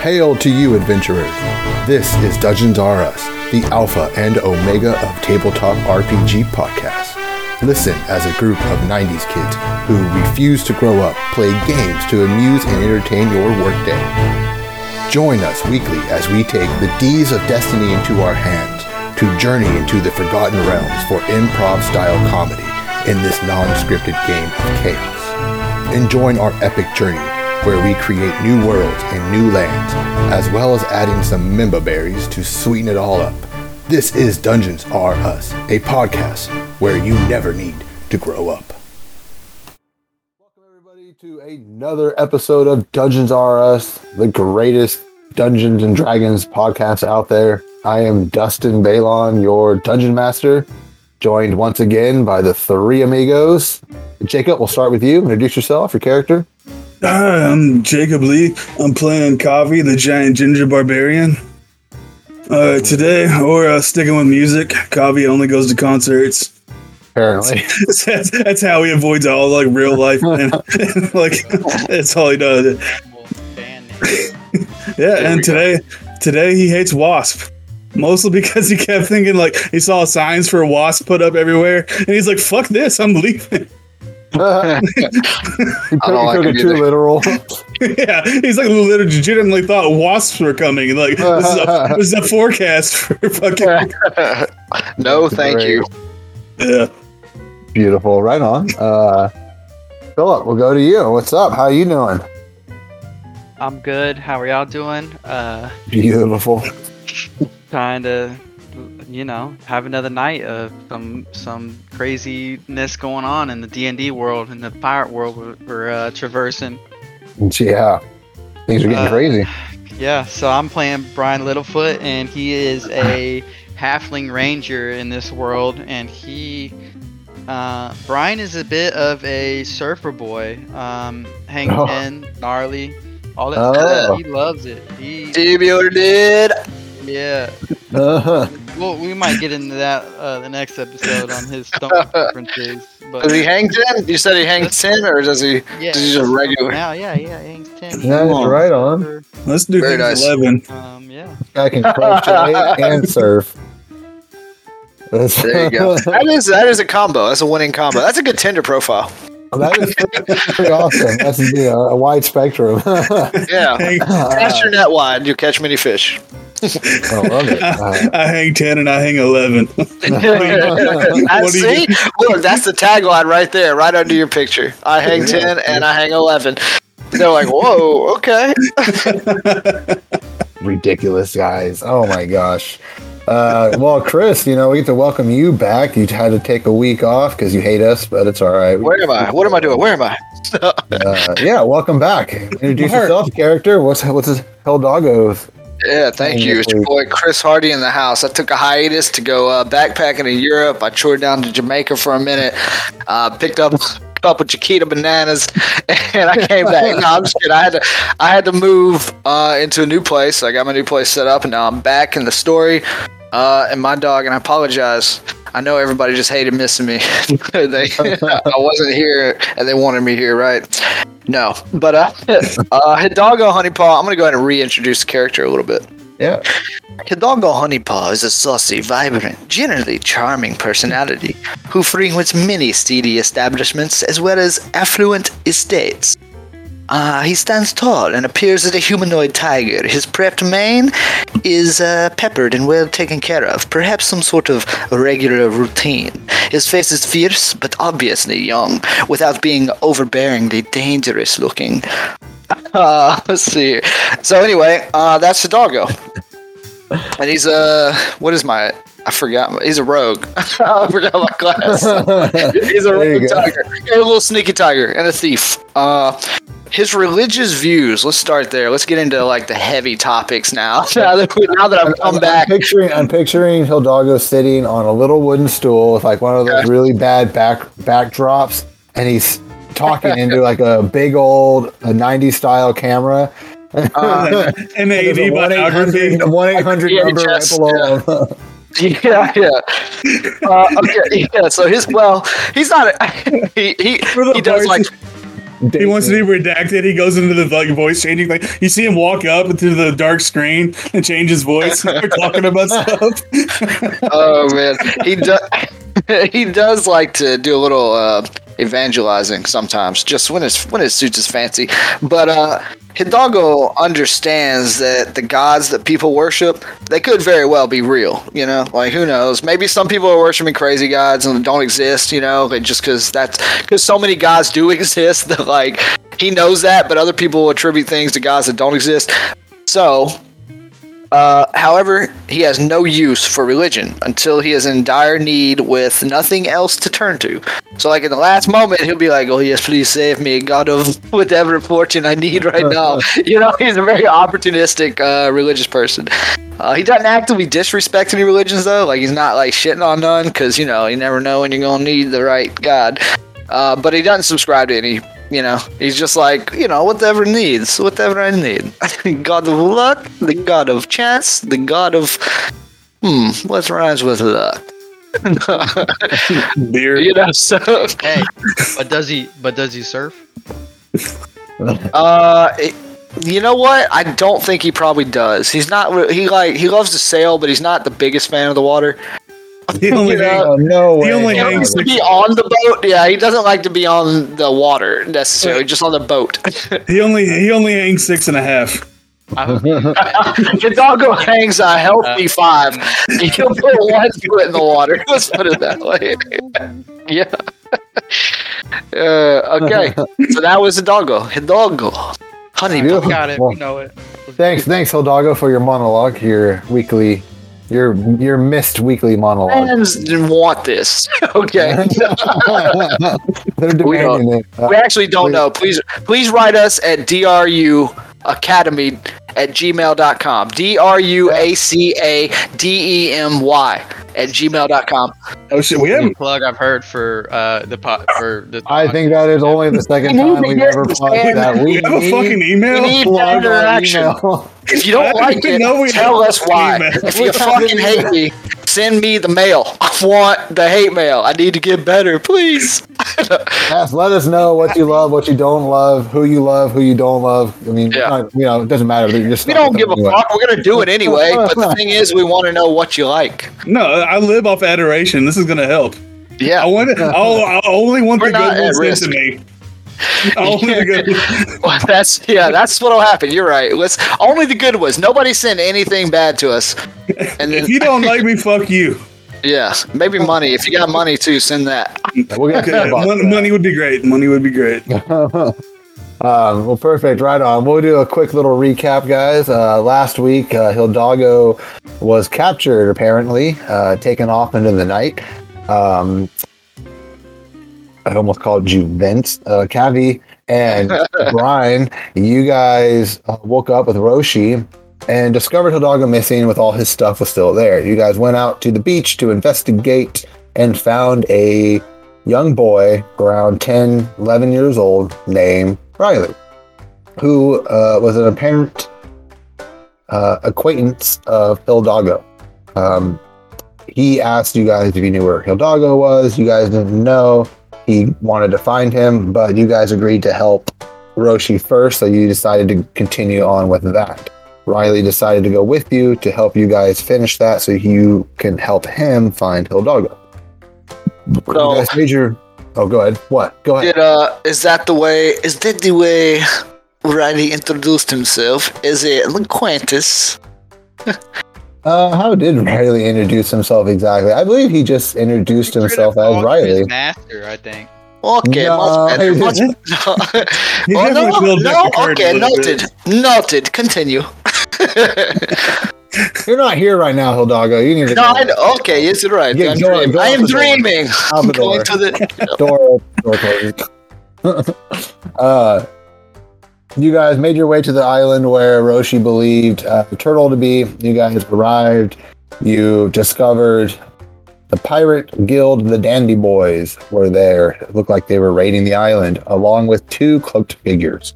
Hail to you, adventurers! This is Dungeons R Us, the alpha and omega of tabletop RPG podcast. Listen as a group of 90s kids who refuse to grow up play games to amuse and entertain your workday. Join us weekly as we take the D's of Destiny into our hands to journey into the forgotten realms for improv style comedy in this non scripted game of chaos. And join our epic journey where we create new worlds and new lands, as well as adding some Mimba berries to sweeten it all up. This is Dungeons Are Us, a podcast where you never need to grow up. Welcome, everybody, to another episode of Dungeons Are Us, the greatest Dungeons and Dragons podcast out there. I am Dustin Balon, your dungeon master, joined once again by the three amigos. Jacob, we'll start with you. Introduce yourself, your character. Hi, I'm Jacob Lee. I'm playing Kavi, the giant ginger barbarian. Uh, today, we're uh, sticking with music. Kavi only goes to concerts. Apparently, that's, that's how he avoids all like real life, and, and, like that's all he does. yeah, and today, today he hates Wasp. Mostly because he kept thinking like he saw signs for Wasp put up everywhere, and he's like, "Fuck this, I'm leaving." He took, like took it it too either. literal. yeah, he's like literally legitimately thought wasps were coming. Like this is a, this is a forecast for fucking no, thank you. yeah. Beautiful, right on. Uh, Philip, we'll go to you. What's up? How you doing? I'm good. How are y'all doing? Uh, Beautiful. trying to, you know, have another night of some some craziness going on in the D and D world and the pirate world we're, we're uh, traversing. Yeah, things are getting Uh, crazy. Yeah. So I'm playing Brian Littlefoot, and he is a halfling ranger in this world, and he. Uh, Brian is a bit of a surfer boy. Um, hang Oh. ten, gnarly, all that. Oh. stuff. He loves it. He, Debuter did. yeah. Uh-huh. Well, we might get into that uh, the next episode on his stomach preferences. But Does he hang ten? You said he hangs ten, or does he? yeah, Does he just regular? now, yeah, yeah, Hanks ten. Yeah, Come on. right on. Let's do Very nice. eleven. Um, yeah. I can crochet and surf. That's- There you go. That is that is a combo. That's a winning combo. That's a good Tinder profile. That is pretty, pretty awesome. That's you know, a wide spectrum. Yeah. Hang- Cast your net wide, you catch many fish. I love it. Uh, I hang ten and I hang eleven. I see. Look, that's the tagline right there, right under your picture. I hang ten and I hang eleven. They're like, whoa, okay. ridiculous guys. Oh my gosh. Uh, well, Chris, you know we get to welcome you back. You had to take a week off because you hate us, but it's all right. Where am I? What am I doing? Where am I? Uh, yeah, welcome back. Introduce Mark. yourself, character. What's what's his hell doggo? Yeah, thank you. It's your boy Chris Hardy in the house. I took a hiatus to go uh, backpacking in Europe. I toured down to Jamaica for a minute, uh, picked up a couple Chiquita bananas, and I came back. No, I'm just kidding. I had to, I had to move uh, into a new place. I got my new place set up, and now I'm back in the story. Uh, and my dog, and I apologize. I know everybody just hated missing me. they, I wasn't here, and they wanted me here, right? No, but uh, uh, Hidalgo Honeypaw. I'm gonna go ahead and reintroduce the character a little bit. Yeah. Hidalgo Honeypaw is a saucy, vibrant, generally charming personality who frequents many seedy establishments as well as affluent estates. Uh, he stands tall and appears as a humanoid tiger. His prepped mane is uh, peppered and well taken care of, perhaps some sort of regular routine. His face is fierce, but obviously young, without being overbearingly dangerous looking. Uh, let's see. So anyway, uh, that's Hidalgo. And he's a what is my I forgot he's a rogue. I forgot my class. he's a rogue tiger. Yeah, a little sneaky tiger and a thief. Uh his religious views. Let's start there. Let's get into like the heavy topics now. now that, now that I've come I'm, back. I'm picturing I'm picturing Hidalgo sitting on a little wooden stool with like one of those really bad back backdrops, and he's talking into like a big old a 90s style camera. Uh, An AV biography. one eight hundred Yeah, number right just, below. him. yeah, yeah. Uh, okay, yeah. So his well, he's not. A, he he, For the he does like parts- He wants to be redacted. He goes into the like voice changing thing. You see him walk up into the dark screen and change his voice. start talking about stuff. oh man, he does. he does like to do a little uh, evangelizing sometimes, just when it's when it suits his fancy. But uh, Hidalgo understands that the gods that people worship, they could very well be real. You know, like who knows? Maybe some people are worshiping crazy gods and don't exist. You know, just because that's because so many gods do exist that like he knows that, but other people attribute things to gods that don't exist. So uh, however, he has no use for religion until he is in dire need with nothing else to turn to. So, like in the last moment, he'll be like, "Oh yes, please save me, God of whatever fortune I need right now." you know, he's a very opportunistic uh, religious person. Uh, he doesn't actively disrespect any religions though. Like he's not like shitting on none because you know you never know when you're gonna need the right God. Uh, but he doesn't subscribe to any you know, he's just like, you know, whatever needs, whatever I need. god of luck, the god of chance, the god of hmm, what rhymes with luck? Beer. you know, so Hey, but does he? But does he surf? uh it- you know what? I don't think he probably does. He's not. He like he loves to sail, but he's not the biggest fan of the water. He only You know, Oh, no way. He only He likes hangs to be on the boat. Yeah, he doesn't like to be on the water necessarily, just on the boat. he only he only hangs six and a half. Hidalgo doggo hangs a healthy five. He'll put one foot in the water. Let's put it that way. yeah. Uh, okay. So that was Hidalgo. Hidalgo. Honey. Beautiful. Got it. Well, We know it. Thanks, thanks, Hidalgo, for your monologue, your weekly, your your missed weekly monologue. Fans didn't want this. Okay. They're demanding it. Uh, We actually don't know. Please please write us at DRU Academy at gmail.com. D R U A C A D E M Y at gmail.com. Oh shit, we haven't. plug I've heard for uh the pot for the. I think that is only the second time we've ever plugged man- that. We We have a need fucking We email. need plug our interaction. email. If you don't I like didn't know we it, tell us why. email. If you have fucking an hate me, send me the mail. I want the hate mail. I need to get better, please. Yes, let us know what you love, what you don't love, who you love, who you don't love. I mean, Yeah. not- you know, it doesn't matter. Just We don't give a fuck. We're gonna do it anyway. But the thing is, we want to know what you like. No, I live off adoration. This is gonna help. Yeah, I Yeah. want. I'll, I only want We're the good ones sent to me. Only the good. Well, that's yeah. That's what'll happen. You're right. Let's only the good ones. Nobody send anything bad to us. And then If you don't like me, fuck you. yeah, maybe money. If you got money too, send that. We'll get to Okay, that money, money would be great. Money would be great. Um, well, perfect. Right on. We'll do a quick little recap, guys. Uh, last week, uh, Hildago was captured, apparently, uh, taken off into the night. Um, I almost called you Vince. Uh, Kavi and Brian, you guys uh, woke up with Roshi and discovered Hildago missing with all his stuff was still there. You guys went out to the beach to investigate and found a young boy around 10, 11 years old named Riley, who uh, was an apparent uh, acquaintance of Hildago. Um, he asked you guys if you knew where Hildago was. You guys didn't know. He wanted to find him, but you guys agreed to help Roshi first, so you decided to continue on with that. Riley decided to go with you to help you guys finish that so you can help him find Hildago. You guys made your- Oh, go ahead. What? Go ahead. Did uh, is that the way? Is that the way Riley introduced himself as an acquaintance? Uh, how did Riley introduce himself exactly? I believe he just introduced himself as called his Riley. Master, I think. Okay, No, much better. he Much, didn't. Oh, no, no, Dr. Curd a okay, little noted, bit. noted. Continue. You're not here right now, Hildago. You need to No, go. I know. Okay, yes, you're right. Yeah, I'm go on, dreaming. go I am the door. dreaming. Out I'm going door. to the. door, door closed. uh, you guys made your way to the island where Roshi believed uh, the turtle to be. You guys arrived. You discovered the pirate guild, the Dandy Boys, were there. It looked like they were raiding the island, along with two cloaked figures.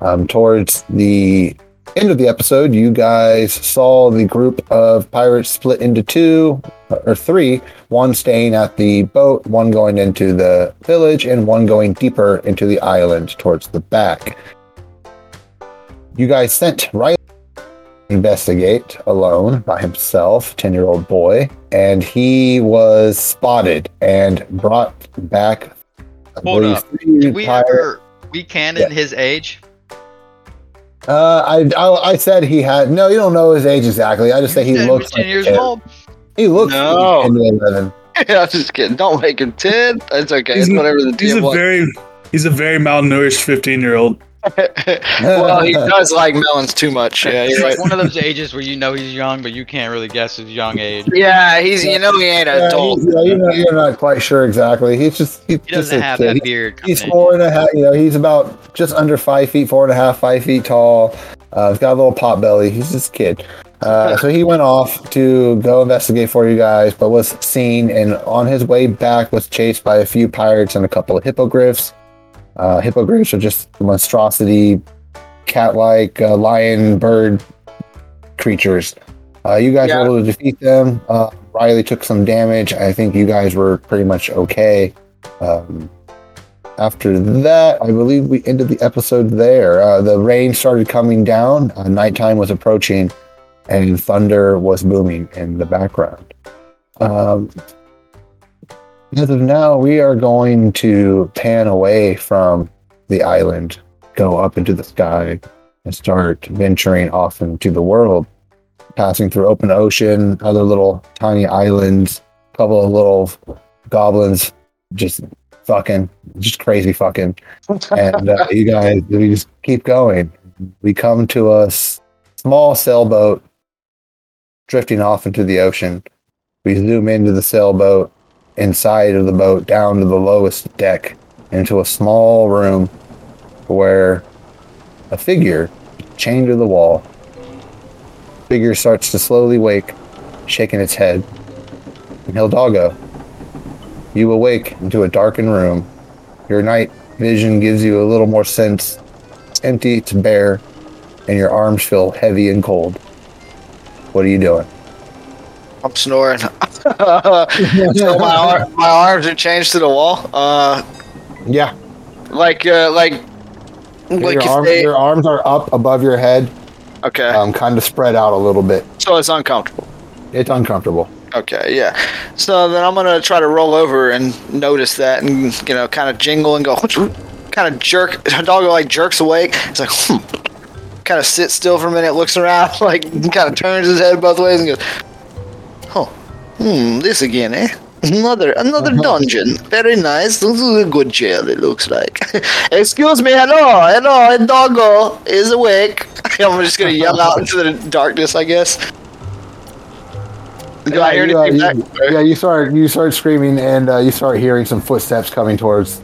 Um, towards the end of the episode, you guys saw the group of pirates split into two or three, one staying at the boat, one going into the village, and one going deeper into the island towards the back. You guys sent Riley to investigate alone by himself, 10 year old boy, and he was spotted and brought back. Hold up. Did we pirate- ever we canon Yeah. his age? Uh, I, I I said he had no. You don't know his age exactly. I just say he You looks ten like years a kid. old. He looks No. like 10 11. I'm just kidding. Don't make him ten. It's okay. He's It's a- whatever the deal He's a wants. very he's a very malnourished 15 year old. Well, he does like melons too much. Yeah, He's like right. one of those ages where you know he's young, but you can't really guess his young age. Yeah, he's you know he ain't Yeah, adult. yeah, you're, not, you're not quite sure exactly. He's just he's He just doesn't a have kid. that He- beard. He's coming. four and a half. You know, he's about just under five feet, four and a half, five feet tall. Uh, he's got a little pot belly. He's just a kid. Uh, so he went off to go investigate for you guys, but was seen and on his way back was chased by a few pirates and a couple of hippogriffs. Uh, hippogriffs are just monstrosity, cat-like uh, lion bird creatures. Uh, you guys Yeah. were able to defeat them. Uh, Riley took some damage. I think you guys were pretty much okay. Um, after that, I believe we ended the episode there. Uh, the rain started coming down. Uh, nighttime was approaching, and thunder was booming in the background. Um, as of now, we are going to pan away from the island, go up into the sky, and start venturing off into the world, passing through open ocean, other little tiny islands, a couple of little goblins just fucking, just crazy fucking. And uh, you guys, we just keep going. We come to a small sailboat drifting off into the ocean. We zoom into the sailboat, inside of the boat, down to the lowest deck, into a small room where a figure chained to the wall. Figure starts to slowly wake, shaking its head. And Hildago, you awake into a darkened room. Your night vision gives you a little more sense. It's empty, it's bare, and your arms feel heavy and cold. What are you doing? I'm snoring. so my, ar- my arms are changed to the wall. Uh, Yeah, like uh, like like your, they, your arms are up above your head, okay. um, kind of spread out a little bit. so it's uncomfortable. It's uncomfortable. Okay, yeah. So then I'm gonna try to roll over and notice that, and you know, kind of jingle and go, kind of jerk. Doggo like jerks awake. It's like, hmm. kind of sits still for a minute, looks around, like kind of turns his head both ways and goes, hmm, this again, eh? Another another dungeon. Very nice. This is a good jail. It looks like. Excuse me. Hello, hello. A doggo is awake. I'm just gonna yell out into the darkness, I guess. Do I hear you, uh, anything you- back? yeah, you start you start screaming, and uh, you start hearing some footsteps coming towards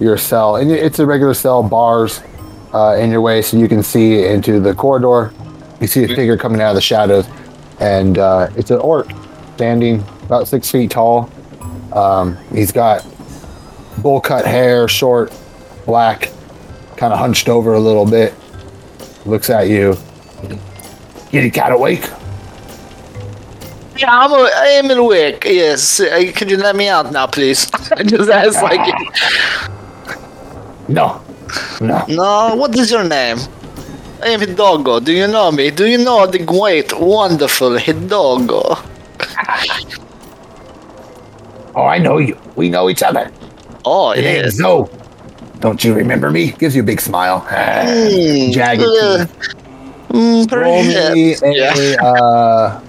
your cell. And it's a regular cell, bars uh, in your way, so you can see into the corridor. You see a figure coming out of the shadows, and uh, it's an orc standing about six feet tall. Um, he's got bowl cut hair, short, black, kind of hunched over a little bit. Looks at you. Kitty cat awake? Yeah, I'm a, I am awake. Yes. Uh, could you let me out now, please? I just asked like, No. No. no. What is your name? I am Hidalgo. Do you know me? Do you know the great, wonderful Hidalgo? Oh, I know you. We know each other. Oh name's yes. Zoe. Don't you remember me? Gives you a big smile. Hmm, Jagged uh, mm, Roll me perhaps. a, Yeah. uh,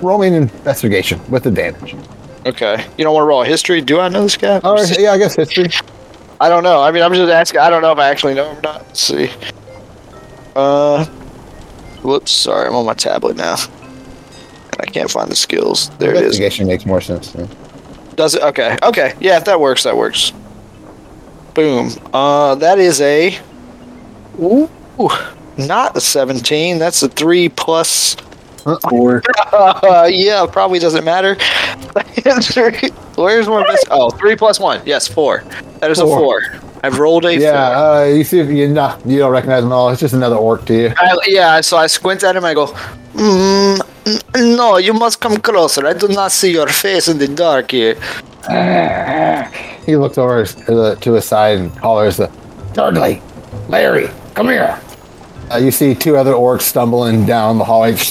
roll me an investigation with advantage. Okay. You don't want to roll a history? Do I know this guy? All right, yeah, I guess history. I don't know. I mean, I'm just asking. I don't know if I actually know him or not. Let's see. Uh, whoops. Sorry, I'm on my tablet now. And I can't find the skills. There it is. Investigation makes more sense. yeah. Does it? Okay. Okay. Yeah, if that works, that works. Boom. Uh, that is a. Ooh, not a 17. That's a 3 plus. Four. Uh, yeah, probably doesn't matter. Three- Where's one of this? Oh, 3 plus 1. Yes, 4. That is Four. a 4. I've rolled a Yeah, four. uh, you see if you not you don't recognize them all. It's just another orc to you. I, yeah, so I squint at him. I go, mm, n- "No, you must come closer. I do not see your face in the dark here." He looks over to, the, to his side and hollers, "Dudley, Larry, come here." Uh, you see two other orcs stumbling down the hallway.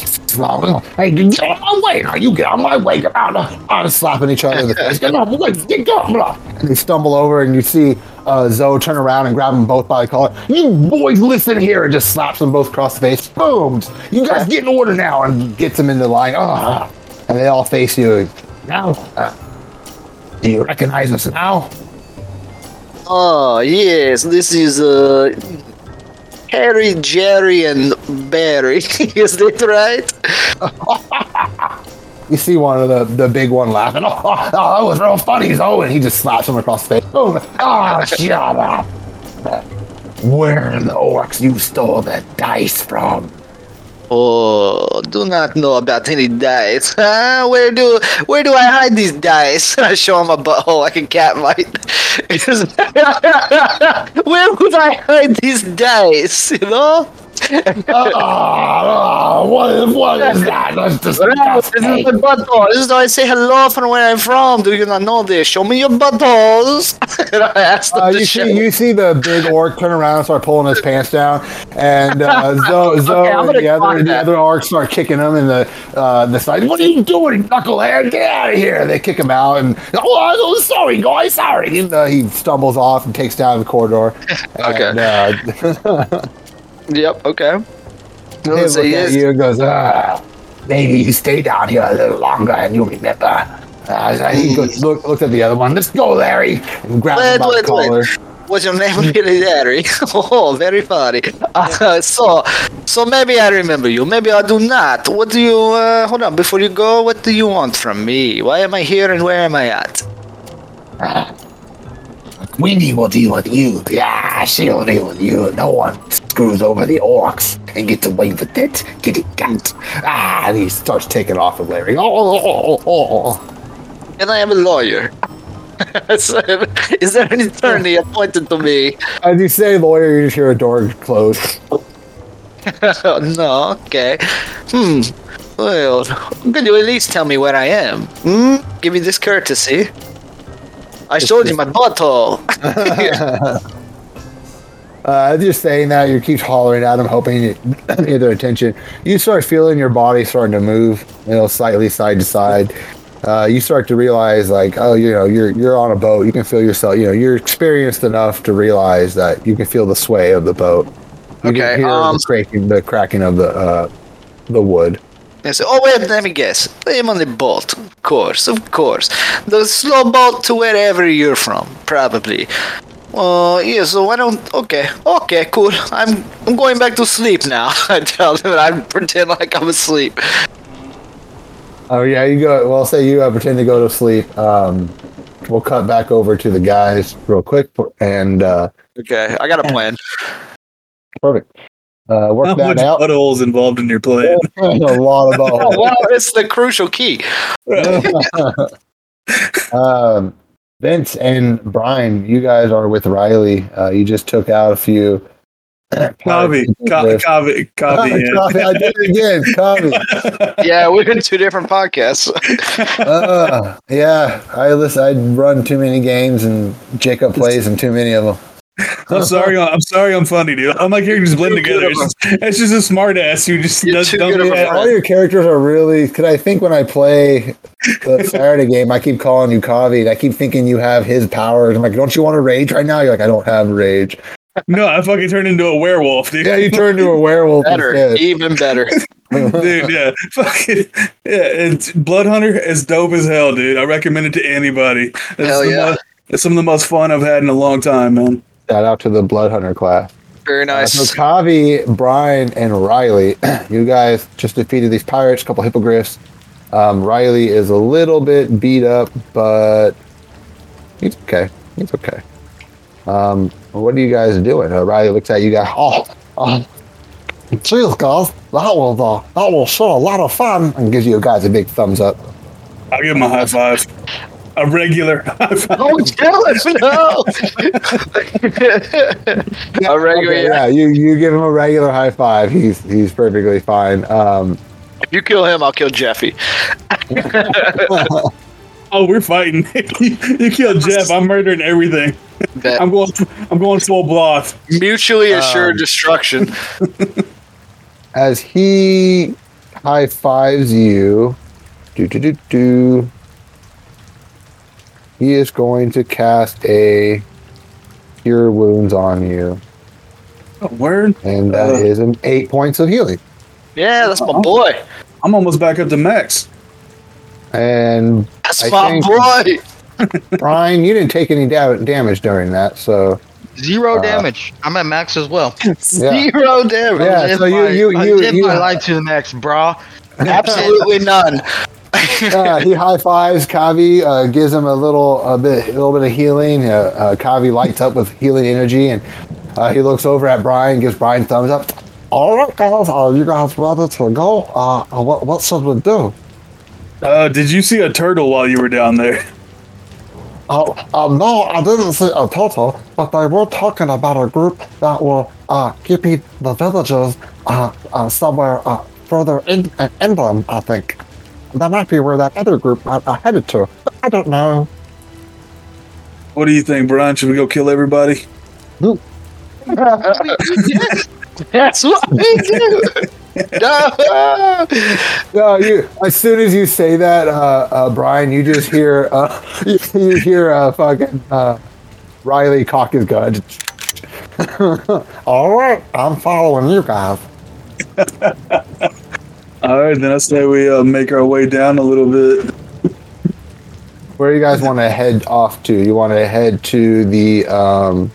Hey, get out of my way! Now you get out of my way! Get out! Uh, slapping each other in the face. Get out of my way! Get out! And they stumble over, and you see uh, Zoe turn around and grab them both by the collar. You boys, listen here! And just slaps them both across the face. Boom! You guys get in order now! And gets them into line. Ah. And they all face you. Now, uh, do you recognize us now? Oh yes, this is uh, Harry, Jerry, and Barry. is that right? You see one of the, the big one laughing. Oh, oh, that was real funny, Zoe. And he just slaps him across the face. Boom. Oh, shut up. Where are the orcs you stole the dice from? Oh, do not know about any dice. Huh? Where do where do I hide these dice? I show him a butthole like a cat might. where would I hide these dice? You know? Oh, oh, what, what is that? That's This is my disgusting. butthole. This is how I say hello from where I'm from. Do you not know this? Show me your buttholes. and I asked Uh, you show see, you see the big orc turn around and start pulling his pants down, and uh, Zoe, Zoe I'm and the other, clock the other orcs start kicking him in the uh, the side. What are you doing, knucklehead? Get out of here! They kick him out, and oh, I'm sorry, guys, sorry. And, uh, he stumbles off and takes down the corridor. Okay. And, uh, Yep. Okay. he Let's looks say at you and goes, ah, maybe you stay down here a little longer and you'll remember. Uh, he goes, look, looks at the other one. Let's go, Larry. And grabs him Wait, by the wait, collar. wait. What's your name really, Larry? oh, very funny. Uh, so, so maybe I remember you. Maybe I do not. What do you? Uh, hold on. Before you go, what do you want from me? Why am I here and where am I at? Winnie will deal with you. Yeah, she'll deal with you. No one screws over the orcs and gets away with it. Get it, got. Ah, and he starts taking off with Larry. Oh, oh, oh, oh. And I am a lawyer. So, Is there an attorney appointed to me? As you say lawyer, you just hear a door close. no. Okay. Hmm. Well, could you at least tell me where I am? Hmm. Give me this courtesy. I showed you my butthole. Uh, as you're saying that, you keep hollering at him, hoping you get their attention. You start feeling your body starting to move, you know, slightly side to side. Uh, you start to realize, like, oh, you know, you're you're on a boat. You can feel yourself. You know, you're experienced enough to realize that you can feel the sway of the boat. You Okay, can hear um, the cracking, the cracking of the uh, the wood. I said, oh wait, let me guess. I am on the boat. Of course, of course. The slow boat to wherever you're from, probably. Uh, yeah, so why don't... Okay, okay, cool. I'm I'm going back to sleep now. I tell them I pretend like I'm asleep. Oh yeah, you go. Well, say you uh, pretend to go to sleep. Um, we'll cut back over to the guys real quick, and uh, Okay, I got a plan. perfect. Uh, work How that much out. buttholes involved in your plan? a lot of Oh, balls. wow, it's the crucial key. um, Vince and Brian, you guys are with Riley. Uh, you just took out a few. Covey, Co- Covey, Covey. yeah. Covey, I did it again. Covey. Yeah, we're in two different podcasts. Uh, yeah, I listen. I run too many games, and Jacob plays in too many of them. I'm sorry. I'm sorry. I'm funny, dude. All my characters blend together. It's just, it's just a smart ass who just You're does dumb good of a shit. Yeah, all your characters are really. Because I think when I play the Saturday game, I keep calling you Kavi, and I keep thinking you have his powers. I'm like, don't you want to rage right now? You're like, I don't have rage. No, I fucking turned into a werewolf, dude. Yeah, you turned into a werewolf Better, instead. even better. dude. Yeah, fucking yeah. It's Blood Hunter is dope as hell, dude. I recommend it to anybody. It's Hell yeah. mo- it's some of the most fun I've had in a long time, man. Shout out to the Blood Hunter class. Very Uh, nice. so Kavi, Brian, and Riley, you guys just defeated these pirates, a couple hippogriffs. Um, Riley is a little bit beat up, but he's okay. He's okay. Um, what are you guys doing? Uh, Riley looks at you guys. Oh, oh, cheers, guys. That was uh, that was sure a lot of fun. And gives you guys a big thumbs up. I'll give him a high five. A regular. Oh, Dylan, no! a regular. Okay, yeah, you you give him a regular high five. He's he's perfectly fine. Um, If you kill him, I'll kill Jeffy. oh, we're fighting. you, you killed Jeff. I'm murdering everything. Bet. I'm going. I'm going full block. Mutually assured Um, destruction. as he high fives you, do do do do. He is going to cast a cure wounds on you, Oh, word. and that Uh. is an eight points of healing. Yeah, that's my boy. I'm almost back up to max. And That's I my think- boy. Brian, you didn't take any da- damage during that, so Zero Uh, damage. I'm at max as well. yeah. Zero damage. Yeah, so you- my- you- I you- live you- my life to the max, brah. Absolutely none. Uh, he high fives Kavi, uh, gives him a little a bit a little bit of healing. Uh, uh, Kavi lights up with healing energy, and uh, he looks over at Brian, gives Brian thumbs up. All right, guys, are you guys ready to go? Uh, uh, what what should we do? Uh, did you see a turtle while you were down there? Uh, uh, no, I didn't see a turtle, but they were talking about a group that were uh, keeping the villagers uh, uh, somewhere uh, further in, uh, inland, I think. That might be where that other group uh, uh, headed to. I don't know. What do you think, Brian? Should we go kill everybody? That's what we do. No. No, you. As soon as you say that, uh, uh, Brian, you just hear, uh, you, you hear, uh, fucking uh, Riley cock his gun. All right, I'm following you guys. All right, then I say we uh, make our way down a little bit. Where you guys want to head off to? You want to head to the um,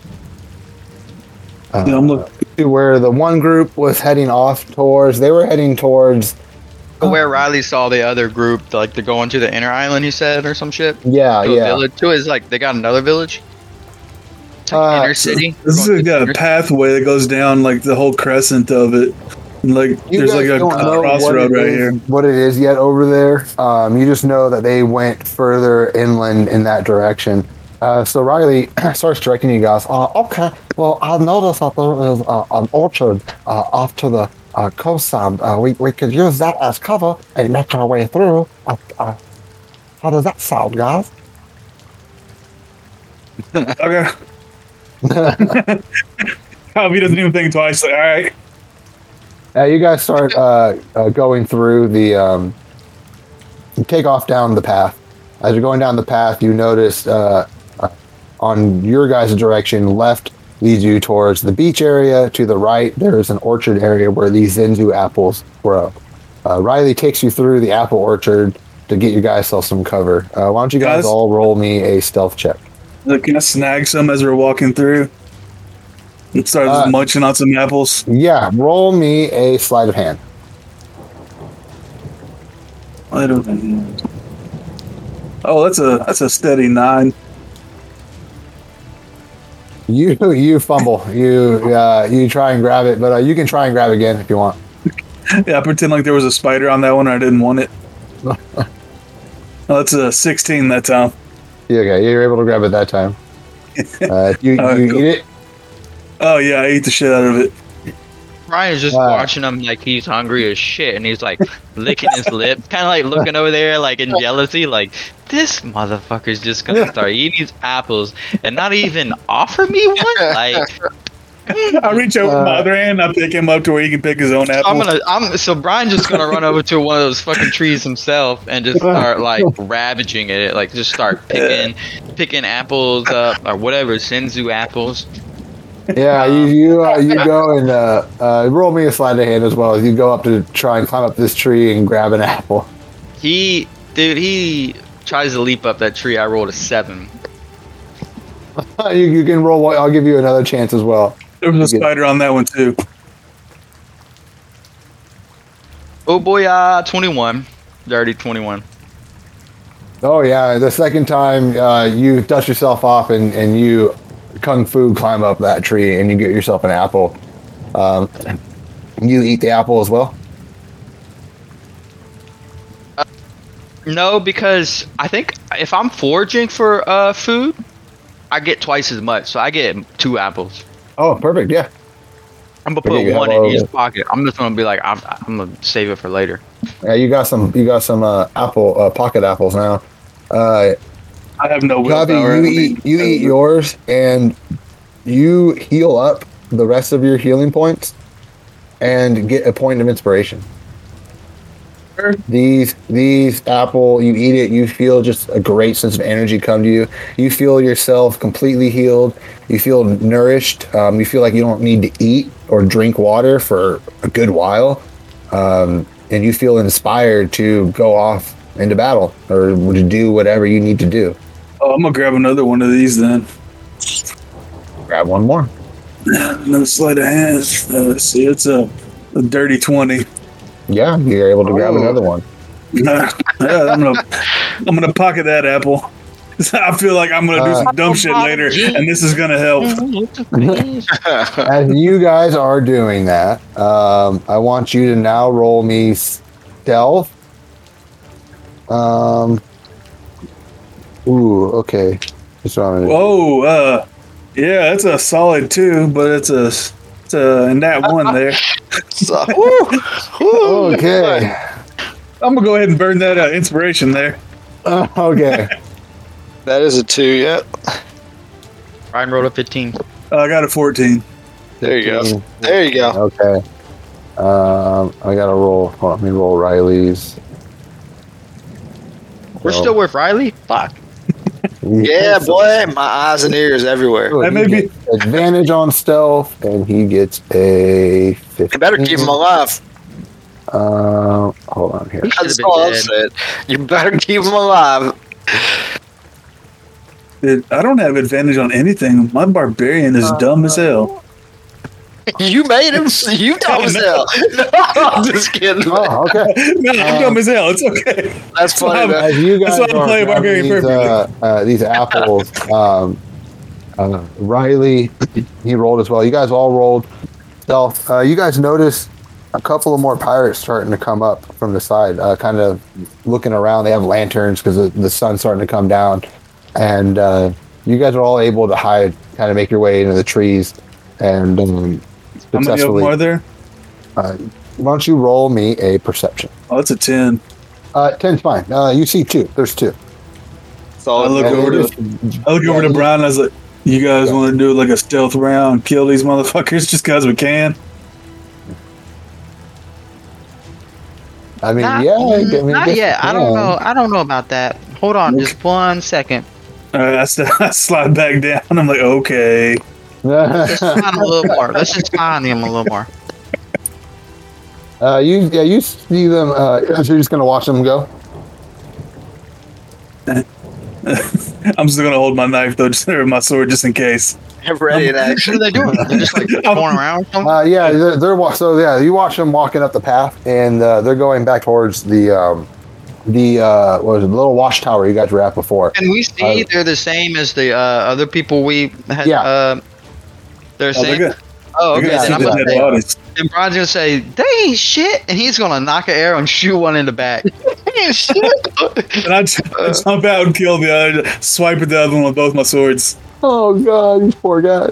uh, Yeah, I'm look- to where the one group was heading off towards. They were heading towards. Where Riley saw the other group, like they're going to the inner island, he said, or some shit. Yeah, To yeah. village. To his like they got another village. It's like Uh, inner city. This is Going like to a pathway that goes down like the whole crescent of it. Like You there's like a, don't know a what crossroad right is- here. What it is yet over there? Um, you just know that they went further inland in that direction. Uh, so Riley starts directing you guys. Uh, okay. Well, I noticed that there is uh, an orchard uh, off to the uh, coastline. Uh, we we could use that as cover and make our way through. Uh, uh, how does that sound, guys? Okay. Kavi doesn't even think twice. Like, all right. Uh, you guys start uh, uh, going through the um, take off down the path. As you're going down the path, you notice uh, uh, on your guys' direction, left leads you towards the beach area. To the right, there is an orchard area where these Senzu apples grow. Uh, Riley takes you through the apple orchard to get you guys some cover. Uh, why don't you guys Guys? all roll me a stealth check? Can I snag some as we're walking through? Start Uh, munching on some apples. Yeah, roll me a sleight of hand. I don't. Oh, that's a that's a steady nine. You you fumble. You uh, you try and grab it, but uh, you can try and grab it again if you want. Yeah, I pretend like there was a spider on that one. and I didn't want it. oh, that's a sixteen that time. Yeah, Okay, you're able to grab it that time. Uh, you All right, you cool. eat it. Oh yeah, I ate the shit out of it. Ryan is just Wow. watching him like he's hungry as shit, and he's like licking his lip, kind of like looking over there like in jealousy, like this motherfucker's just gonna start eating these apples and not even offer me one. Like I reach out with my Uh, other hand. I pick him up to where he can pick his own apple. I'm gonna, I'm so Brian's just gonna run over to one of those fucking trees himself and just start like ravaging it, like just start picking, picking apples up or whatever, Senzu apples. Yeah, you you uh, you go and uh, uh, roll me a sleight of hand as well. You go up to try and climb up this tree and grab an apple. He, dude, he tries to leap up that tree. I rolled a seven. you you can roll. I'll give you another chance as well. there was a spider on that one too. Oh boy, uh, 21. Dirty 21. Oh yeah, the second time uh, you dust yourself off and, and you kung fu climb up that tree and you get yourself an apple. Um, you eat the apple as well. No, because I think if I'm foraging for uh, food, I get twice as much. So I get two apples. Oh, perfect. Yeah. I'm gonna put one in each pocket. I'm just gonna be like, I'm, I'm gonna save it for later. Yeah, you got some. You got some uh, apple uh, pocket apples now. Uh, I have no willpower. you eat you eat yours, and you heal up the rest of your healing points, and get a point of inspiration. Sure. These these apple, you eat it, you feel just a great sense of energy come to you. You feel yourself completely healed. You feel nourished. Um, you feel like you don't need to eat or drink water for a good while, um, and you feel inspired to go off into battle or to do whatever you need to do. Oh, I'm gonna grab another one of these then. Grab one more. Another sleight of hand. Uh, let's see, it's a, a dirty twenty. Yeah, you're able to grab Oh. another one. yeah, I'm gonna I'm gonna pocket that apple. I feel like I'm gonna do Uh, some dumb shit later, and this is gonna help. As you guys are doing that, um, I want you to now roll me stealth. Um. Ooh, okay. That's what I'm gonna. Whoa, uh, yeah, that's a solid two, but it's a it's a and that one there. So, woo, woo. Okay. I'm gonna go ahead and burn that uh, inspiration there. Uh, okay. That is a two, Yep. Ryan rolled a 15. Uh, I got a 14. There you go. There you go. Okay. Um, I gotta roll. hold on, Let me roll Riley's. We're So- still with Riley? Fuck. Yeah, boy, my eyes and ears everywhere. So That may be- advantage on stealth, and he gets a 15. You better keep him alive. Uh, hold on here. Should've all I'm dead. saying. You better keep him alive. It, I don't have advantage on anything. My barbarian is dumb as hell. You made him. You dumb as hell. No, I'm just kidding. Oh, okay. no, I'm Um, dumb as hell. It's okay. That's funny. man. As you That's guys why I'm are playing grabbing Barbarian these, uh, uh, these apples, um, uh, Riley, he rolled as well. You guys all rolled stealth. Uh, you guys notice a couple of more pirates starting to come up from the side, uh, kind of looking around. They have lanterns because the, the sun's starting to come down, and uh, you guys are all able to hide, kind of make your way into the trees, and um, How many of them are there? Uh, why don't you roll me a perception? Oh, it's a 10. Uh, ten's fine. Uh, you see two. There's two. So I look over to is- I look over to Brian. I was like, "You guys want to do like a stealth round, kill these motherfuckers just because we can?" I mean, Not, yeah. I mean, not yet. you I don't know. I don't know about that. Hold on, just one second. All right, I, I slide back down. I'm like, "Okay." Let's find a little more. Let's just find him a little more. uh, you, yeah, you see them. Uh, you're just gonna watch them go. I'm still gonna hold my knife though, just or my sword, just in case. Ready in What are they doing? They're just like going around. Uh, yeah, they're, they're so yeah. You watch them walking up the path, and uh, they're going back towards the um, the uh, what was it, the little watchtower you guys were at before. And we see Uh, they're the same as the uh, other people we had? Yeah. Uh, they're the Oh, they're good. Oh, okay. gonna Then I'm gonna say, and Brian's gonna say they ain't shit, and he's gonna knock an arrow and shoot one in the back. And I jump out and kill the other, swipe at the other one with both my swords. Oh god, you poor guy.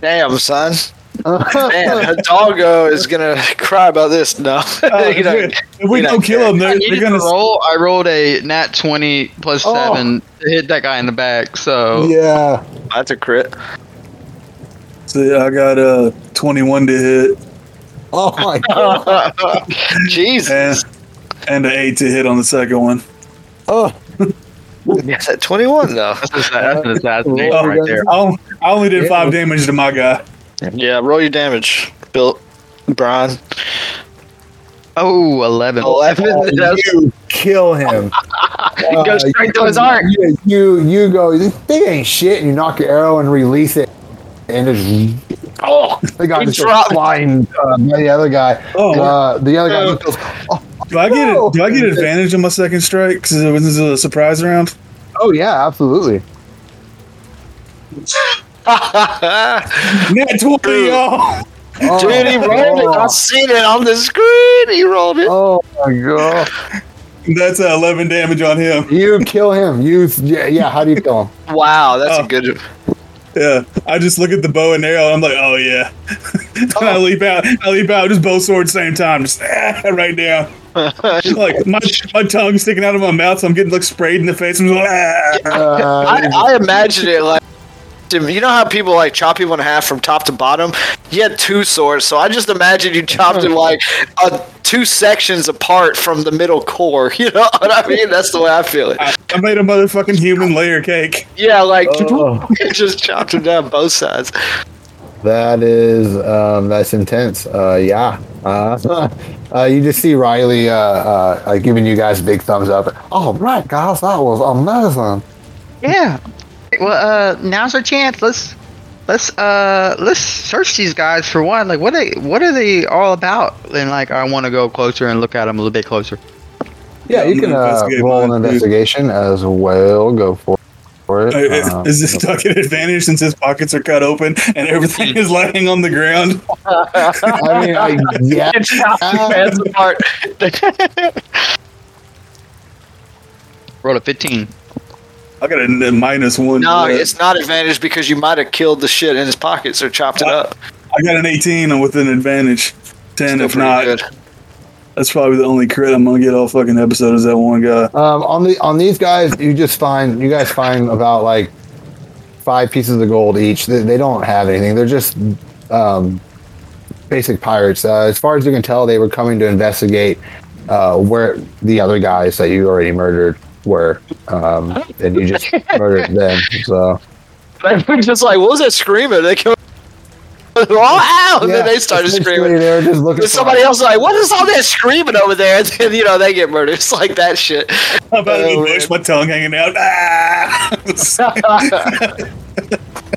Damn, son. Man, a doggo is gonna cry about this. No, Uh, You know, if we, you don't don't kill him, them, I they're, they're gonna. to roll. I rolled a nat twenty plus Oh. seven to hit that guy in the back. So yeah. that's a crit. So I got a 21 to hit Oh my god. Jesus. and and an eight to hit on the second one. Oh. Yes, at 21 though. that's, an assassination oh, oh, right there. I only, did five damage to my guy. Yeah, roll your damage, Bill. Brian. Oh, 11. 11. That's- you kill him. Go uh, straight to his heart. You, you you go. This thing ain't shit, and you knock your arrow and release it, and just Oh, the guy He just dropped. flying uh, by the other guy. Oh, Uh, the other guy Uh, goes, oh, do I get no. Do I get advantage on my second strike because it was a surprise round? oh yeah, absolutely. Nat 20, y'all. Oh, Dude, he rolled it. oh, I seen it on the screen. He rolled it. Oh my god. That's uh, 11 damage on him. You kill him. You yeah, yeah. How do you kill him? Wow, that's Oh. a good. Yeah, I just look at the bow and arrow. I'm like, oh yeah. and I leap out. I leap out. Just bow sword same time. Just ah, right down. like my my tongue sticking out of my mouth. So I'm getting like sprayed in the face. Like, ah. I, I imagine it like. You know how people like chop people in half from top to bottom? You had two swords, so I just imagine you chopped him like uh, two sections apart from the middle core. You know what I mean? That's the way I feel it. I made a motherfucking human layer cake. Yeah, like Oh. just chopped him down both sides. That is um, that's intense. Uh, yeah. Uh, uh, you just see Riley uh, uh, uh, giving you guys a big thumbs up. All right, guys, that was amazing. Yeah. Well, uh, now's our chance. Let's let's uh let's search these guys for one. Like, what they what are they all about? And like, I want to go closer and look at them a little bit closer. Yeah, Yeah, you can gonna uh, roll an investigation as well. Go for, for it. Uh, Is, Um, is this stuck at advantage since his pockets are cut open and everything is lying on the ground? I mean, I, yeah. You chop your hands apart. Roll a 15. I got a one. no, for it's not advantage because you might have killed the shit in his pockets or chopped it up. I got an 18 with an advantage. 10 Still if not. good. That's probably the only crit I'm gonna get all fucking episode is that one guy. Um, on the on these guys, you just find you guys find about like five pieces of gold each. They, they don't have anything. They're just um, basic pirates. Uh, as far as you can tell, they were coming to investigate uh, where the other guys that you already murdered were, um, and you just murdered them. So They were just like, what was that screaming? They came, oh, ow! And Yeah, then they started screaming. They were just looking. And somebody else was like, what is all that screaming over there? And then, you know, they get murdered. It's like that shit. I'm about in Oh, the my tongue hanging out. Ah!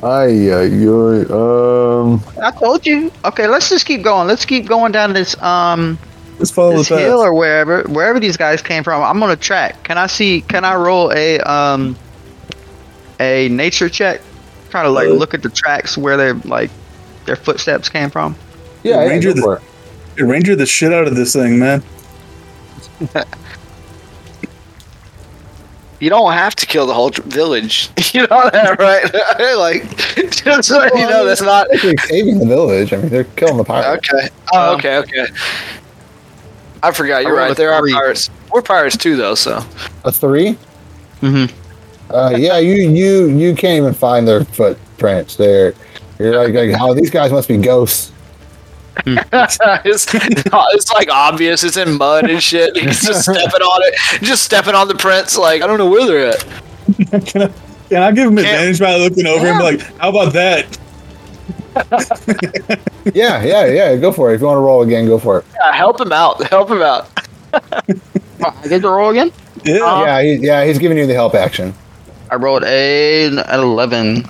Ay, ay, ay, um, I told you. Okay, let's just keep going. Let's keep going down this um Let's follow this the path. hill or wherever wherever these guys came from. I'm gonna track. Can I see? Can I roll a um a nature check? Try to like Uh, look at the tracks where their like their footsteps came from. yeah, yeah, Ranger the- Hey, Ranger the shit out of this thing, man. You don't have to kill the whole village. You know that, right? like, just so you know, that's not. Saving the village. I mean, they're killing the pirates. Okay. Oh, okay, okay. I forgot. You're I right. a There are three. pirates. We're pirates too, though. So A three. Mm-hmm. Uh, yeah, you you you can't even find their footprints. They're you're like, like oh, these guys must be ghosts. it's, it's like obvious. It's in mud and shit. He's just stepping on it, just stepping on the prints. Like I don't know where they're at. Can I, can I give him advantage by looking over and be like, how about that? Yeah, yeah, yeah. Go for it. If you want to roll again, go for it. Yeah, help him out. Help him out. I get to roll again. Yeah. Uh, yeah, he, yeah. He's giving you the help action. I rolled a an eleven.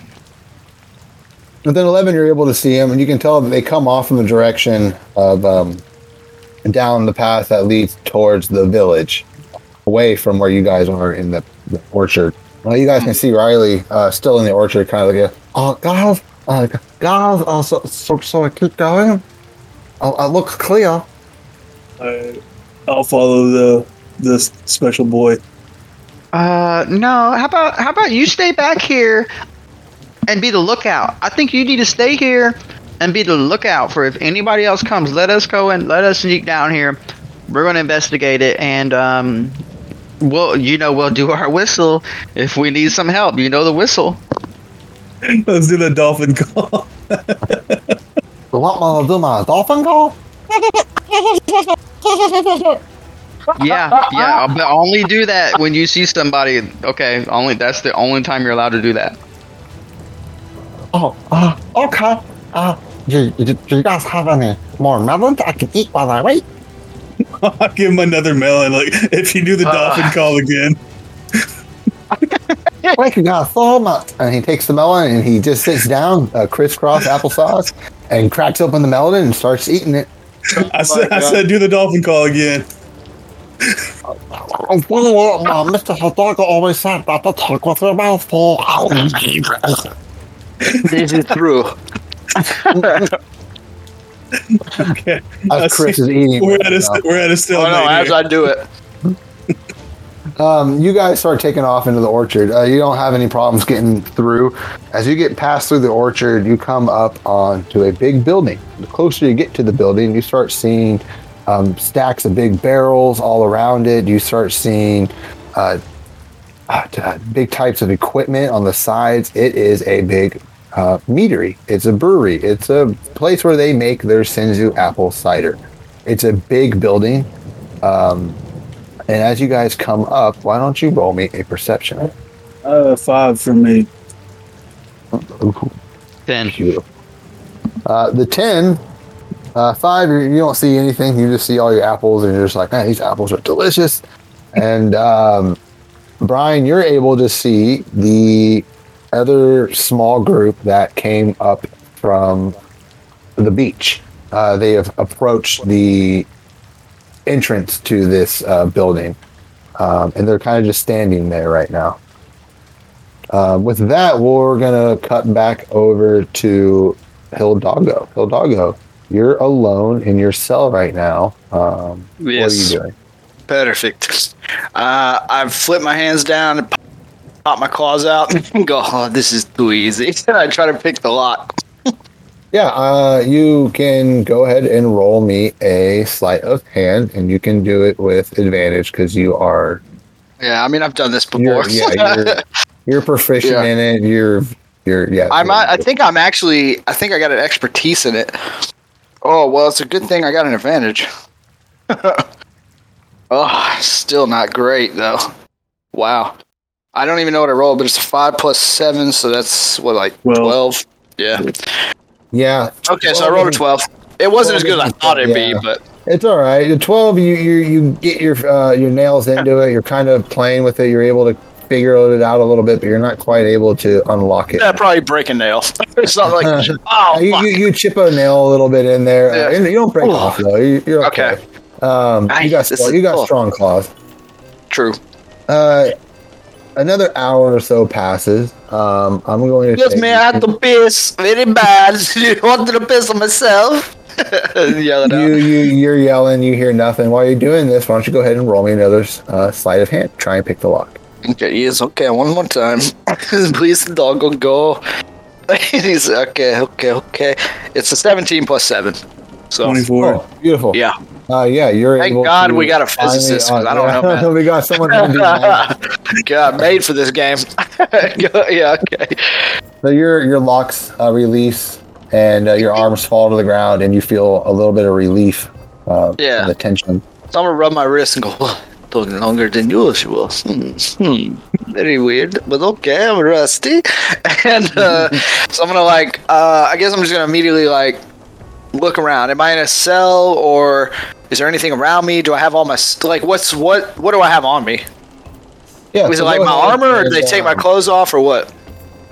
Within eleven, you're able to see him, and you can tell that they come off from the direction of um, down the path that leads towards the village, away from where you guys are in the, the orchard. Well, you guys can see Riley uh, still in the orchard, kind of like, a, "Oh, guys, uh, guys, uh, so, so, so I keep going. Uh, it looks clear." I, I'll follow the this special boy. Uh, no. How about how about you stay back here and be the lookout? I think you need to stay here and be the lookout for if anybody else comes. Let us go and let us sneak down here. We're gonna investigate it and um, we'll you know we'll do our whistle if we need some help. You know the whistle. Let's do the dolphin call. You want me to do my dolphin call? Yeah, yeah. But only do that when you see somebody. Okay, only that's the only time you're allowed to do that. Oh, uh, okay. Uh, do, do, do you guys have any more melons I can eat while I wait? I'll give him another melon. Like if you do the Uh. dolphin call again. Thank you guys so much. And he takes the melon and he just sits down, uh, crisscross applesauce, and cracks open the melon and starts eating it. I said, I said, do the dolphin call again. Oh, well, uh, Mr. Hildago always said that the talk with your mouth full. This is true. Okay. As Chris is eating. We're with, at a we're at a Oh stalemate. no! As. I do it, um, you guys start taking off into the orchard. Uh, you don't have any problems getting through. As you get past through the orchard, you come up onto a big building. The closer you get to the building, you start seeing um, stacks of big barrels all around it. You start seeing uh, uh, uh, big types of equipment on the sides. It is a big uh, meadery. It's a brewery. It's a place where they make their Senzu apple cider. It's a big building. Um, and as you guys come up, why don't you roll me a perception? Uh, five for me. Ooh, Ten. beautiful. Uh, the 10, uh, 5, you you don't see anything. You just see all your apples, and you're just like, man, these apples are delicious. And um, Brine, you're able to see the other small group that came up from the beach. Uh, they have approached the entrance to this uh, building, um, and they're kind of just standing there right now. Uh, with that, we're gonna cut back over to Hildago. Hildago, you're alone in your cell right now. Um, What are you doing? Perfect. Uh, I flip my hands down and pop my claws out and go, oh, this is too easy. And I try to pick the lock. Yeah, uh, you can go ahead and roll me a sleight of hand, and you can do it with advantage because you are Yeah, I mean, I've done this you're, before. yeah you're, you're proficient Yeah. in it. You're you're yeah. I'm, I think I'm actually, I think I got an expertise in it. Oh, well, it's a good thing I got an advantage. oh, still not great, though. Wow. I don't even know what I rolled, but it's a 5 plus 7, so that's, what, like Well- 12? Yeah. Yeah. Okay, so I rolled a 12. It wasn't as good as I thought it'd Yeah. be, but It's all right. The twelve, you you you get your uh, your nails into it. You're kind of playing with it. You're able to figure it out a little bit, but you're not quite able to unlock it. yeah, probably break a nail. it's not like, oh, you, you, you chip a nail a little bit in there. Uh, Yeah. and you don't break Ooh. off though. You, you're okay. Okay. Um, you got strong, you got cool. strong claws. True. Uh, another hour or so passes. Um, I'm going to. Yes, take- me, I had to piss very bad. you wanted to piss on myself. Yelling You out. you you're yelling. You hear nothing. While you're doing this, why don't you go ahead and roll me another uh, sleight of hand? Try and pick the lock. Okay, yes, okay, one more time. Please, the dog will go. He's okay, okay, okay. It's a 17 plus 7. So, Twenty-four. Oh, beautiful. yeah. Uh, yeah, you're Thank. God we got a physicist, uh, I don't yeah, know, man. we got someone. who can do math. God, made for this game. yeah, okay. So your your locks uh, release, and uh, your arms fall to the ground, and you feel a little bit of relief. Uh, Yeah. the tension. So I'm gonna rub my wrist and go, "Oh, talking longer than usual. Hmm, hmm. Very weird, but okay, I'm rusty. And uh, so I'm gonna like, uh, I guess I'm just gonna immediately like look around. Am I in a cell or is there anything around me? Do I have all my like what's what? What do I have on me? Yeah. Is so it like my armor, or they take my um, clothes off, or what?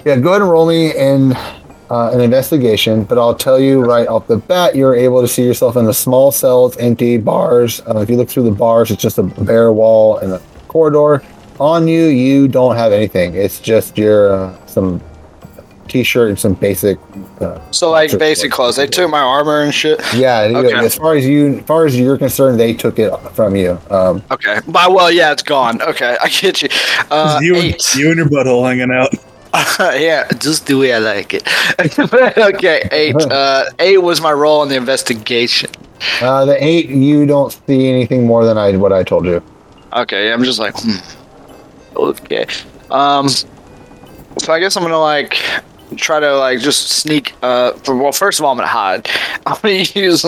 Yeah, go ahead and roll me in uh, an investigation. But I'll tell you right off the bat, you're able to see yourself in a small cell. It's empty bars. Uh, if you look through the bars, it's just a bare wall and a corridor. On you, you don't have anything. It's just your uh, some t-shirt and some basic. Uh, So like basic clothes. They took my armor and shit. yeah, you- Okay. as far as you, as far as you're concerned, they took it from you. Um, Okay. But well, yeah, it's gone. Okay, I get you. Uh, you, and, eight. you and your butthole hanging out. yeah, just the way I like it. okay, eight. Uh, eight was my role in the investigation. uh, the eight, you don't see anything more than I what I told you. Okay, I'm just like, hmm. Okay. Um. So I guess I'm gonna like try to like just sneak. Uh. For, well, first of all, I'm gonna hide. I'm gonna use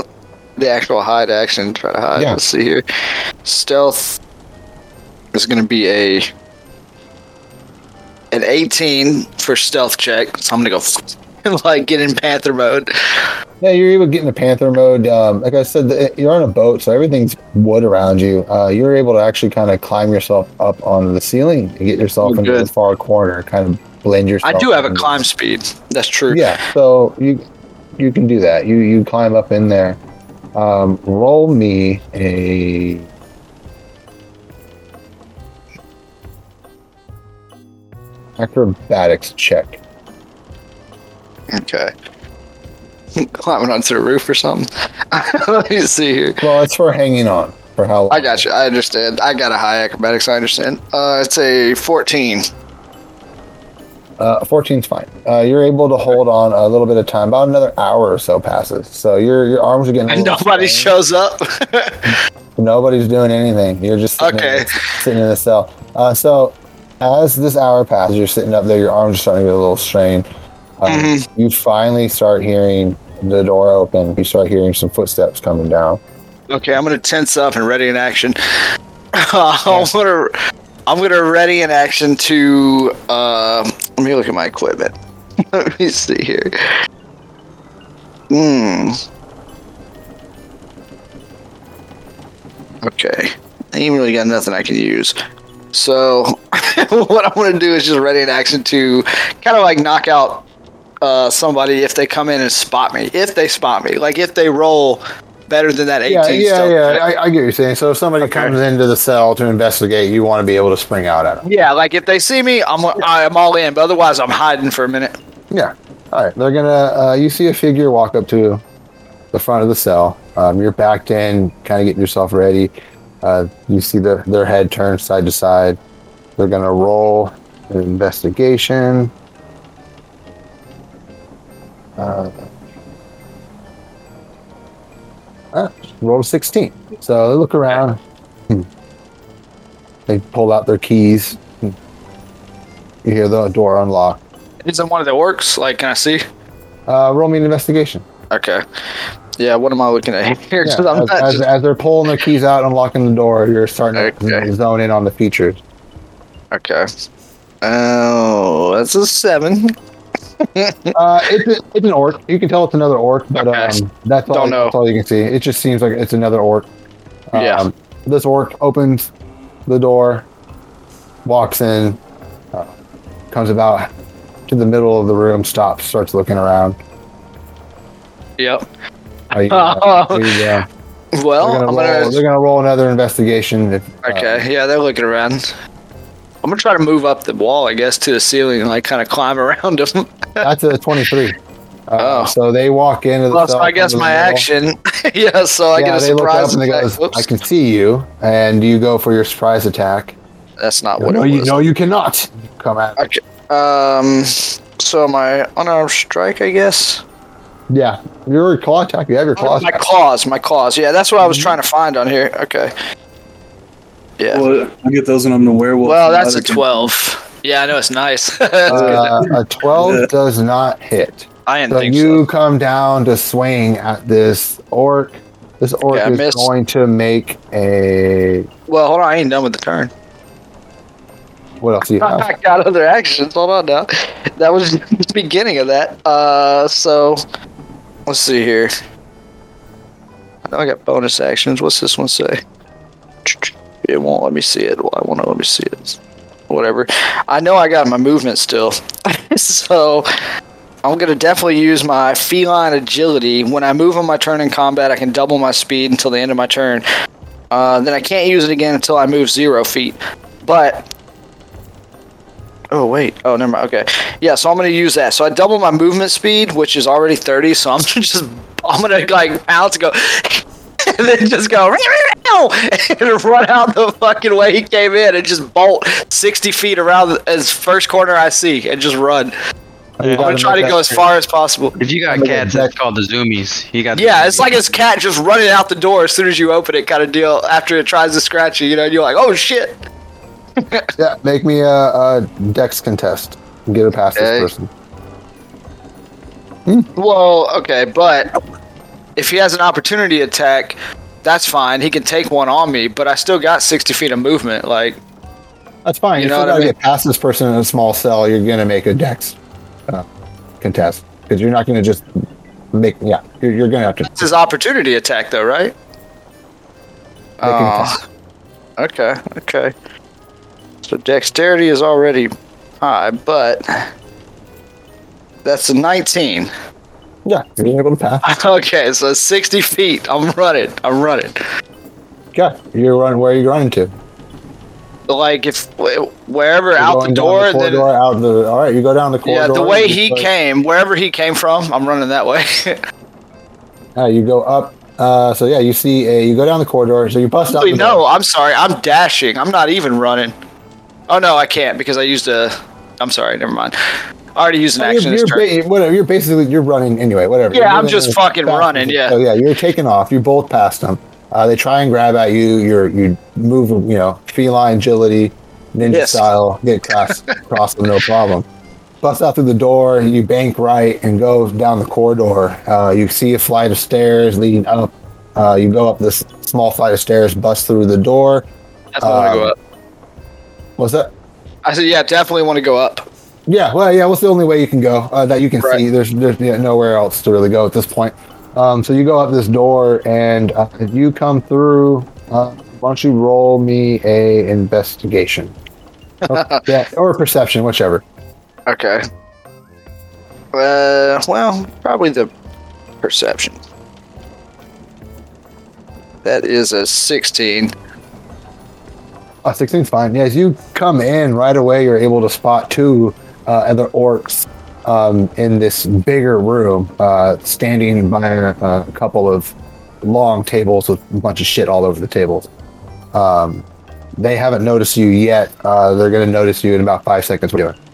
the actual hide action. Try to hide. Yeah. Let's see here. Stealth is gonna be a an 18 for stealth check. So I'm gonna go and like get in panther mode. Yeah, you're able to get into panther mode. Um, like I said, the, you're on a boat, so everything's wood around you. Uh, you're able to actually kind of climb yourself up on the ceiling and get yourself Oh, into good. the far corner, kind of blend yourself. I do have a climb speed. That's true. Yeah, so you you can do that. You you climb up in there. Um, roll me a. Acrobatics check. Okay. Climbing onto the roof or something. Let me see here. Well, it's for hanging on. for how long. I got you. I understand. I got a high acrobatics. I understand. Uh, it's a 14. Uh, 14's fine. Uh, you're able to hold on a little bit of time. About another hour or so passes. So your your arms are getting. And nobody strained. shows up. Nobody's doing anything. You're just sitting, Okay. in, sitting in the cell. Uh, so as this hour passes, you're sitting up there. Your arms are starting to get a little strained. Um, Mm-hmm. You finally start hearing the door open. You start hearing some footsteps coming down. okay, I'm gonna tense up and ready in action. I'm gonna, I'm gonna ready in action to. Uh, let me look at my equipment. let me see here. Hmm. Okay, I ain't really got nothing I can use. So what I'm gonna do is just ready in action to kind of like knock out uh, somebody if they come in and spot me. If they spot me, like if they roll better than that 18 Yeah, yeah, yeah. I, I get what you're saying. So if somebody Okay. comes into the cell to investigate, you want to be able to spring out at them. Yeah, like if they see me, I'm I'm all in. But otherwise, I'm hiding for a minute. Yeah. All right. They're gonna. Uh, you see a figure walk up to the front of the cell. Um, you're backed in, kind of getting yourself ready. Uh, you see the, their head turn side to side. They're gonna roll an investigation. Uh, ah, roll a 16. So they look around. Hmm. They pull out their keys. Hmm. You hear the door unlock. Is it one of the orcs? Like, can I see? Uh, roll me an investigation. Okay. Yeah. What am I looking at here? Yeah, as, as, just- as they're pulling their keys out, and unlocking the door, you're starting to zone in on the features. okay. Oh, that's a seven. Uh, it's, a, it's an orc. You can tell it's another orc, but Okay. um, that's all. Don't know. That's all you can see. It just seems like it's another orc. Um, Yeah. This orc opens the door, walks in, uh, comes about to the middle of the room, stops, starts looking around. Yep. Are you, uh, Well, they're, gonna I'm roll, gonna. they're gonna roll another investigation. If, uh, Okay. Yeah, they're looking around. I'm gonna try to move up the wall, I guess, to the ceiling and like kind of climb around them. That's a 23. Uh, Oh. So they walk into the Well, so I guess to the my middle. action. yeah, so I yeah, get a surprise up and they attack. goes, Whoops. I can see you, and you go for your surprise attack. That's not what no, it you, was. no, you cannot come at. Okay. Um. So my unarmed strike, I guess. Yeah, your claw attack. You have your claw my attack. claws, my claws. Yeah, that's what I was Mm-hmm. trying to find on here. Okay. Yeah. Well, I get those when I'm a werewolf. Well, that's a Neither can- twelve. Yeah, I know it's nice. Uh, a twelve Yeah. does not hit. I didn't So think you so. come down to swing at this orc. This orc Okay, I is going to make a. Well, hold on, I ain't done with the turn. What else do you have? I got other actions. Hold on now. That was the beginning of that. Uh, so let's see here. I know I got bonus actions. What's this one say? It won't let me see it. Why won't it let me see it? Whatever. I know I got my movement still, so I'm gonna definitely use my feline agility. When I move on my turn in combat, I can double my speed until the end of my turn. Uh, then I can't use it again until I move zero feet. But Oh wait. Oh, never mind. Okay. Yeah, so I'm gonna use that. So I double my movement speed, which is already 30. So I'm just I'm gonna like pounce go, and then just go and run out the fucking way he came in and just bolt 60 feet around as first corner I see and just run. Oh, I'm gonna try to go that- as far as possible. If you got Look at cats, that's called the zoomies. He got the Yeah, it's like his cat just running out the door as soon as you open it, kind of deal. After it tries to scratch you, you know, and you're like, oh shit. Yeah, make me a, a dex contest. Get it past Okay. this person. Well, okay, but if he has an opportunity attack, that's fine. He can take one on me, but I still got 60 feet of movement. Like, That's fine. You You, know still what I gotta mean? get past this person in a small cell. You're gonna make a dex uh, contest because you're not gonna just make. Yeah, you're, you're gonna have to. This is opportunity attack, though, right? Oh, contest. okay, okay. So dexterity is already high, but that's a 19. Yeah, you're able to pass. Okay, so 60 feet. I'm running. I'm running. Yeah, you're running. Where are you running to? Like, if wherever You're out the door, corridor, then. out the. All right, you go down the corridor. Yeah, the way he came, wherever he came from, I'm running that way. Yeah, you go up Uh, so yeah, you see a you go down the corridor. So you bust out. No, door. I'm sorry. I'm dashing. I'm not even running. Oh no, I can't because I used a. I'm sorry. Never mind. I already used an action. You're, this you're turn. ba- whatever. You're basically you're running anyway. Whatever. Yeah, You're I'm just fucking running, yeah. So yeah, you're taking off. You bolt past them. Uh, they try and grab at you. You're you move. You know, feline agility, ninja Yes. style. Get across across them, no problem. Bust out through the door. You bank right and go down the corridor. Uh, you see a flight of stairs leading up. Uh, you go up this small flight of stairs, bust through the door. Definitely want to go um, up. What's that? I said, yeah, definitely want to go up. Yeah, well, yeah. What's the only way you can go uh, that you can Right. see? There's there's yeah, nowhere else to really go at this point. Um, so you go up this door, and uh, if you come through, uh, why don't you roll me a investigation? Or, yeah, or perception, whichever. Okay. Uh, well, probably the perception. That is a 16. Uh, 16's fine. Yeah, as you come in right away, you're able to spot two uh, other orcs um, in this bigger room, uh, standing by a, a couple of long tables with a bunch of shit all over the tables. Um, they haven't noticed you yet. Uh, they're going to notice you in about five seconds. What are you doing?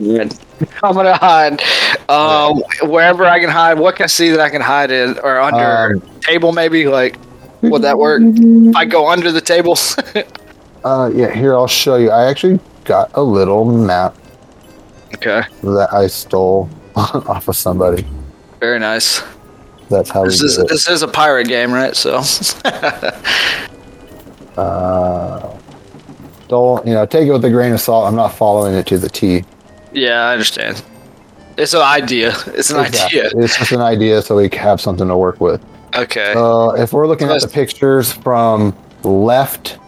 I'm gonna hide. Um, wherever I can hide. What can I see that I can hide in or under Um, table? Maybe like, would that work? If I go under the table. Uh, yeah, here I'll show you. I actually got a little map okay. that I stole off of somebody. Very nice. That's how we This do is it. this is a pirate game, right? So. Uh, don't you know? Take it with a grain of salt. I'm not following it to the T. yeah, I understand. It's an idea. It's an Exactly. idea. It's just an idea, so we have something to work with. Okay. Uh, if we're looking at the pictures from left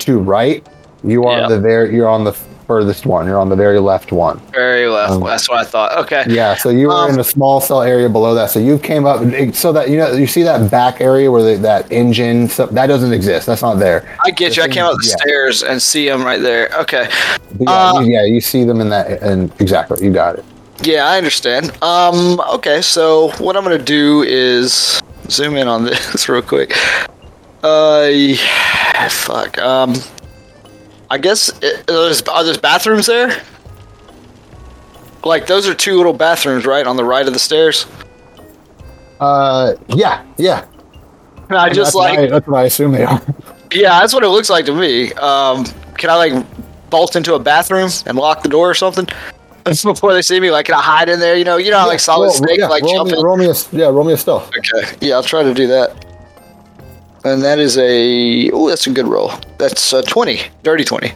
to right, you are Yeah. the very you're on the furthest one. You're on the very left one. Very left. um, That's what I thought. Okay. Yeah, so you were Um, in a small cell area below that. So you came up so that you know you see that back area where the, that engine stuff that doesn't exist. That's not there. I get you. I came up the Yeah. stairs and see him right there. Okay. Yeah, Uh, you, yeah, you see them in that and exactly you got it. Yeah, I understand. Um. Okay. So what I'm gonna do is zoom in on this real quick. Uh. yeah, Fuck. Um. I guess it, there's are there bathrooms there? Like those are two little bathrooms, right, on the right of the stairs. Uh, yeah, yeah. I just that's what like I, that's what I assume they are. Yeah, that's what it looks like to me. Um, can I like bolt into a bathroom and lock the door or something before they see me? Like, can I hide in there? You know, you know, how, like solid roll, snake, yeah, like roll jump me, roll me a yeah, roll me a stealth. Okay, yeah, I'll try to do that. And that is a oh, that's a good roll. That's a twenty, dirty twenty.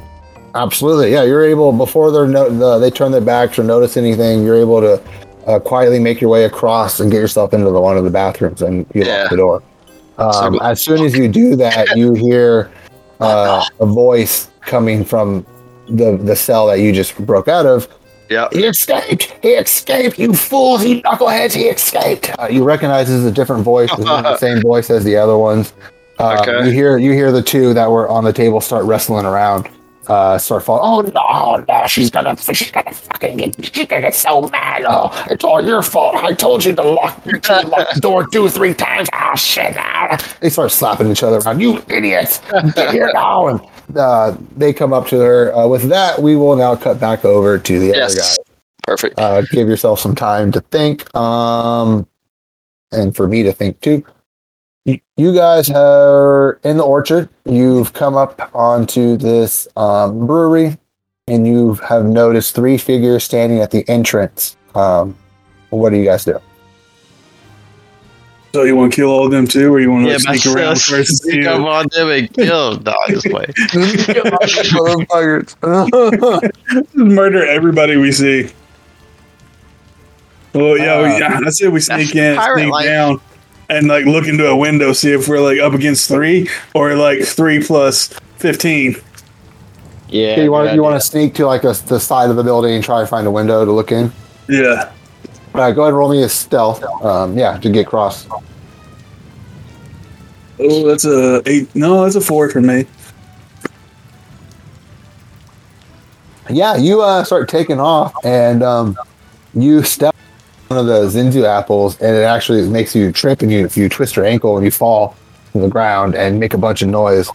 Absolutely, yeah. You're able before they're no, the, they turn their backs or notice anything. You're able to uh, quietly make your way across and get yourself into the one of the bathrooms, and you Yeah. lock the door. Um, as soon as you do that, you hear uh, a voice coming from the the cell that you just broke out of. Yeah. He escaped! He escaped, you fools, you knuckleheads, he escaped! Uh, you recognize this is a different voice. It's not the same voice as the other ones. Uh, Okay. You hear you hear the two that were on the table start wrestling around. Uh, start falling. Oh no, no, she's gonna, she's gonna fucking get, she's gonna get so mad. Oh, it's all your fault. I told you to lock, to lock the door two, three times. Oh shit! Ah. They start slapping each other around. You idiots! Get here now! And uh, they come up to her. Uh, with that, we will now cut back over to the other Yes. guy. Perfect. Uh, give yourself some time to think, um, and for me to think too. You, you guys are in the orchard. You've come up onto this um, brewery, and you have noticed three figures standing at the entrance. Um, what do you guys do? So you want to kill all of them too, or you want to Yeah, sneak around first sneak up on them and kill. No, this way. Just murder everybody we see? Well, yeah, we, Uh, yeah. I said we sneak in, sneak life. down, and like look into a window, see if we're like up against three or like three plus fifteen. Yeah. you want you want to sneak to like a, the side of the building and try to find a window to look in. Yeah. All right, go ahead and roll me a stealth. Um, yeah, to get across. Oh, that's a eight. No, that's a four for me. Yeah, you uh, start taking off, and um, you step one of the Senzu apples, and it actually makes you trip and you if you twist your ankle and you fall to the ground and make a bunch of noise.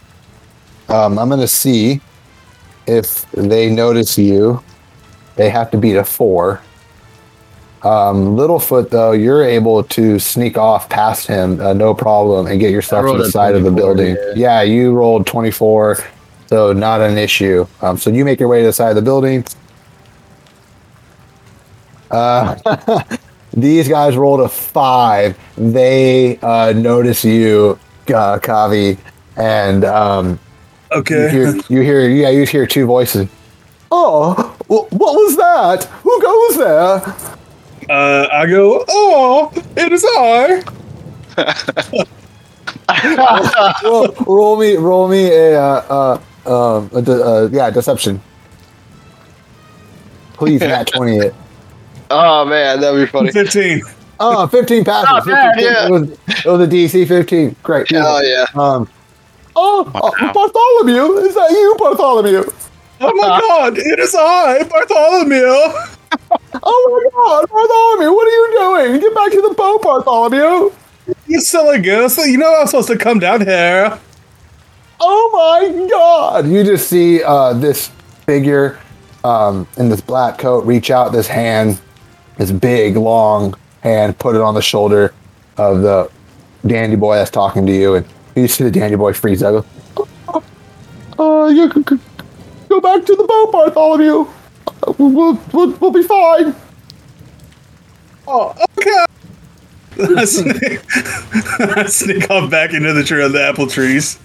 Um, I'm gonna see if they notice you. They have to beat a four. Um, Littlefoot, though, you're able to sneak off past him, uh, no problem, and get yourself to the side of the building. yeah. Yeah, you rolled 24, so not an issue. Um, so you make your way to the side of the building. Uh, these guys rolled a five. They uh, notice you, uh, Kavi, and um, you Okay. hear, you hear, yeah, you hear two voices. Oh, wh- what was that? Who goes there? Uh, I go, oh, it is I. roll, roll me, roll me a, uh, uh, um, a de- uh, yeah, deception. Please, Nat twenty it. Oh man, that'd be funny. 15. Oh, 15 passes. Not bad, 15, yeah. It was, it was a DC 15. Great. Oh, yeah. Um, oh, oh, Bartholomew, is that you, Bartholomew? Oh my god, it is I, Bartholomew. Oh my God, Bartholomew, what are you doing? Get back to the boat, Bartholomew. You silly goose. You know I'm supposed to come down here. Oh my God! You just see uh, this figure um, in this black coat reach out this hand, this big, long hand, put it on the shoulder of the dandy boy that's talking to you, and you see the dandy boy freeze up. Oh, uh, you c- c- go back to the boat, Bartholomew. Uh, We'll, we'll, we'll be fine. Oh, okay. I sneak, I sneak off back into the tree of the apple trees.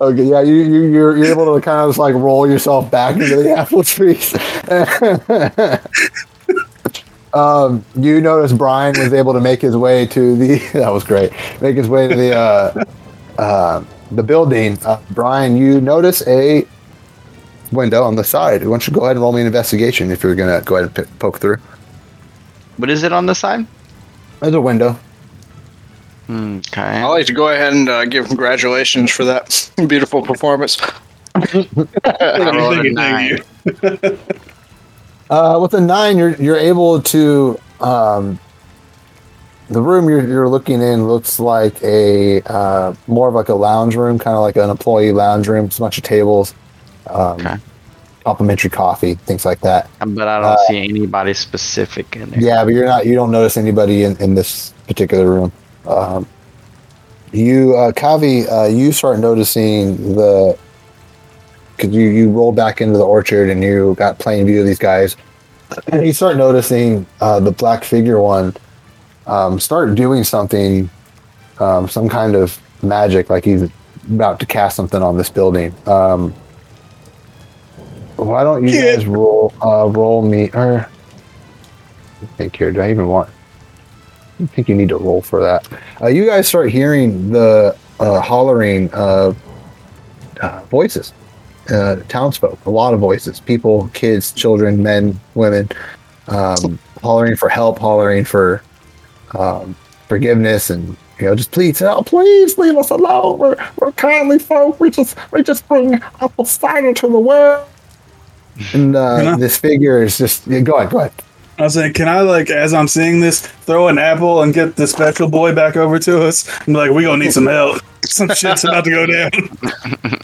Okay, yeah, you, you you're, you're able to kind of just like roll yourself back into the apple trees. um, you notice Brine was able to make his way to the. That was great. Make his way to the uh, uh, the building. Uh, Brine, you notice a window on the side. Why don't you go ahead and roll me an investigation if you're gonna go ahead and p- poke through? What is it on the side? There's a window. Okay. I'd like to go ahead and uh, give congratulations for that beautiful performance. I rolled a Thank you, nine. Uh, with a nine, you're you're able to. Um, the room you're, you're looking in looks like a uh, more of like a lounge room, kind of like an employee lounge room. It's a bunch of tables, um, Okay. complimentary coffee, things like that. But I don't Uh, see anybody specific in there. Yeah, but you're not. You don't notice anybody in, in this particular room. Um, you, uh, Kavi, uh, you start noticing the because you you roll back into the orchard and you got plain view of these guys. And you start noticing uh, the black figure one um, start doing something, um, some kind of magic, like he's about to cast something on this building. Um, why don't you Yeah. guys roll uh, roll me or think here? Do I even want? I think you need to roll for that. Uh, you guys start hearing the uh, hollering uh, voices, uh, townsfolk, a lot of voices, people, kids, children, men, women, um, hollering for help, hollering for um, forgiveness, and you know, just please, oh, please leave us alone. We're, we're kindly folk. We just we just bring apple cider to the world. And uh, I- this figure is just yeah, go ahead, go ahead. I was saying, can I like, as I'm seeing this, throw an apple and get the special boy back over to us? I'm like, we gonna need some help. Some shit's about to go down.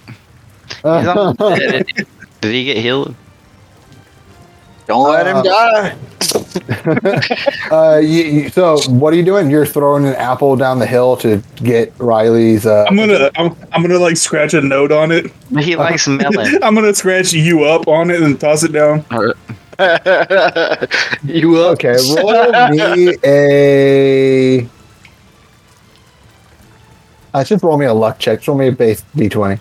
He's on- did, did he get healed? Don't let him Uh, die. Uh, you, you, so what are you doing? You're throwing an apple down the hill to get Riley's. Uh, I'm gonna, I'm, I'm gonna like scratch a note on it. He likes melon. I'm gonna scratch you up on it and toss it down. Or- you up? okay, roll me a. Uh, just roll me a luck check. Just roll me a base d20.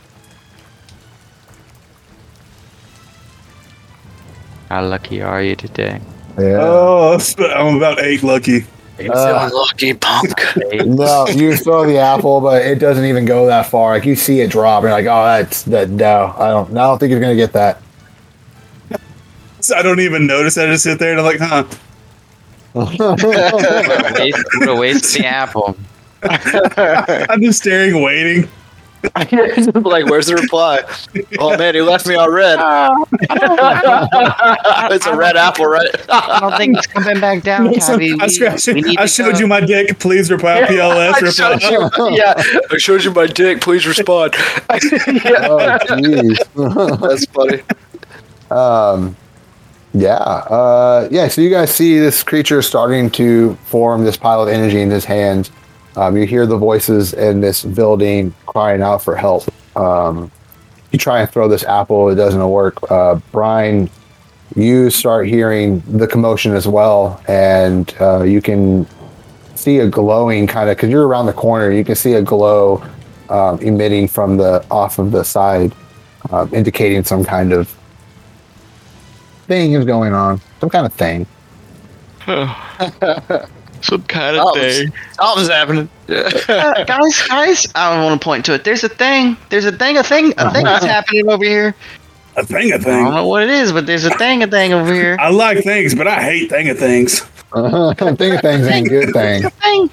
How lucky are you today? Yeah. Oh, I'm about eight lucky. Uh, Lucky punk. no, you throw the apple, but it doesn't even go that far. Like you see it drop, and you're like, "Oh, that's that." No, I don't. I don't think you're gonna get that. So I don't even notice. I just sit there and I'm like, huh? What waste, waste the apple. I'm just staring, waiting. Just like, where's the reply? Oh man, he left me on red. it's a red apple, right? I don't think it's coming back down, Tabby. I, We- scratched, we I showed go. you my dick. Please reply PLS. I showed reply. you, yeah, I showed you my dick. Please respond. yeah, Oh, jeez. that's funny. Um, yeah, uh, yeah. So you guys see this creature starting to form this pile of energy in his hands. Um, you hear the voices in this building crying out for help. Um, you try and throw this apple; it doesn't work. Uh, Brine, you start hearing the commotion as well, and uh, you can see a glowing kind of because you're around the corner. You can see a glow um, emitting from the off of the side, um, indicating some kind of thing is going on. Some kind of thing. Some kind of thing. Something's happening. Uh, guys, guys, I don't want to point to it. There's a thing. There's a thing, a thing, a thing that's happening over here. A thing a thing. I don't know what it is, but there's a thing, a thing over here. I like things, but I hate thing of things. thing of things ain't a good thing. A thing.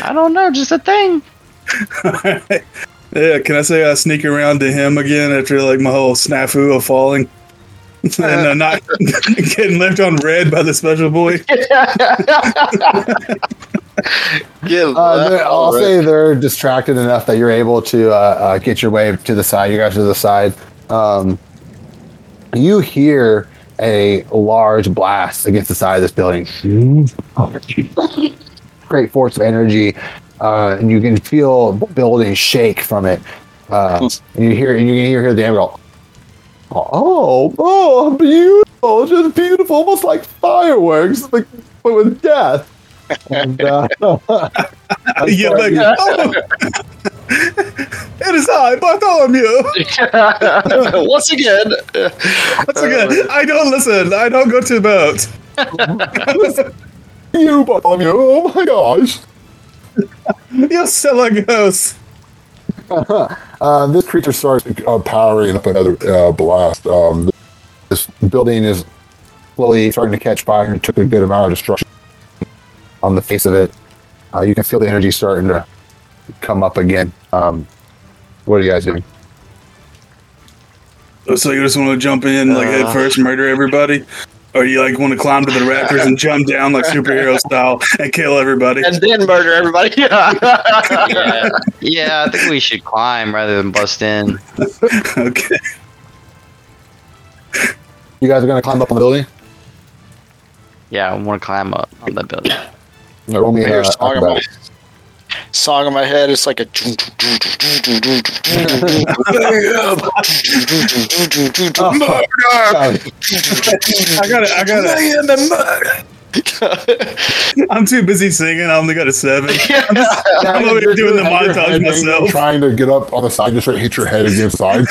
I don't know, just a thing. yeah, can I say I sneak around to him again after like my whole snafu of falling? and uh, not getting left on red by the special boy. Uh, they're- I'll say they're distracted enough that you're able to uh, uh, get your way to the side. You guys to the side. Um, you hear a large blast against the side of this building. Great force of energy, uh, and you can feel the building shake from it. Uh, and you hear, and you can hear the go. Oh, oh, beautiful! Just beautiful, almost like fireworks, like but with death. And, uh, yeah, like, oh. it is I, Bartholomew. Once again, Once again, I don't listen. I don't go to the boat. you, Bartholomew! Oh my gosh! You silly goose. Uh, this creature starts uh, powering up another uh, blast. Um, this building is slowly starting to catch fire and took a good amount of destruction on the face of it. Uh, you can feel the energy starting to come up again. Um, what are you guys doing? So you just want to jump in like head first, murder everybody, or you like want to climb to the rafters and jump down like superhero style and kill everybody? and then murder everybody. Yeah, yeah. I think we should climb rather than bust in. okay. You guys are going to climb up on the building? Yeah, I want to climb up on the building. No, roll me, I hear a uh, song in my, head. It's like a. Uh, I got it. I got it. I'm too busy singing. I only got a seven. I'm over here doing the montage myself. Trying to get up on the side, just hit your head against sides.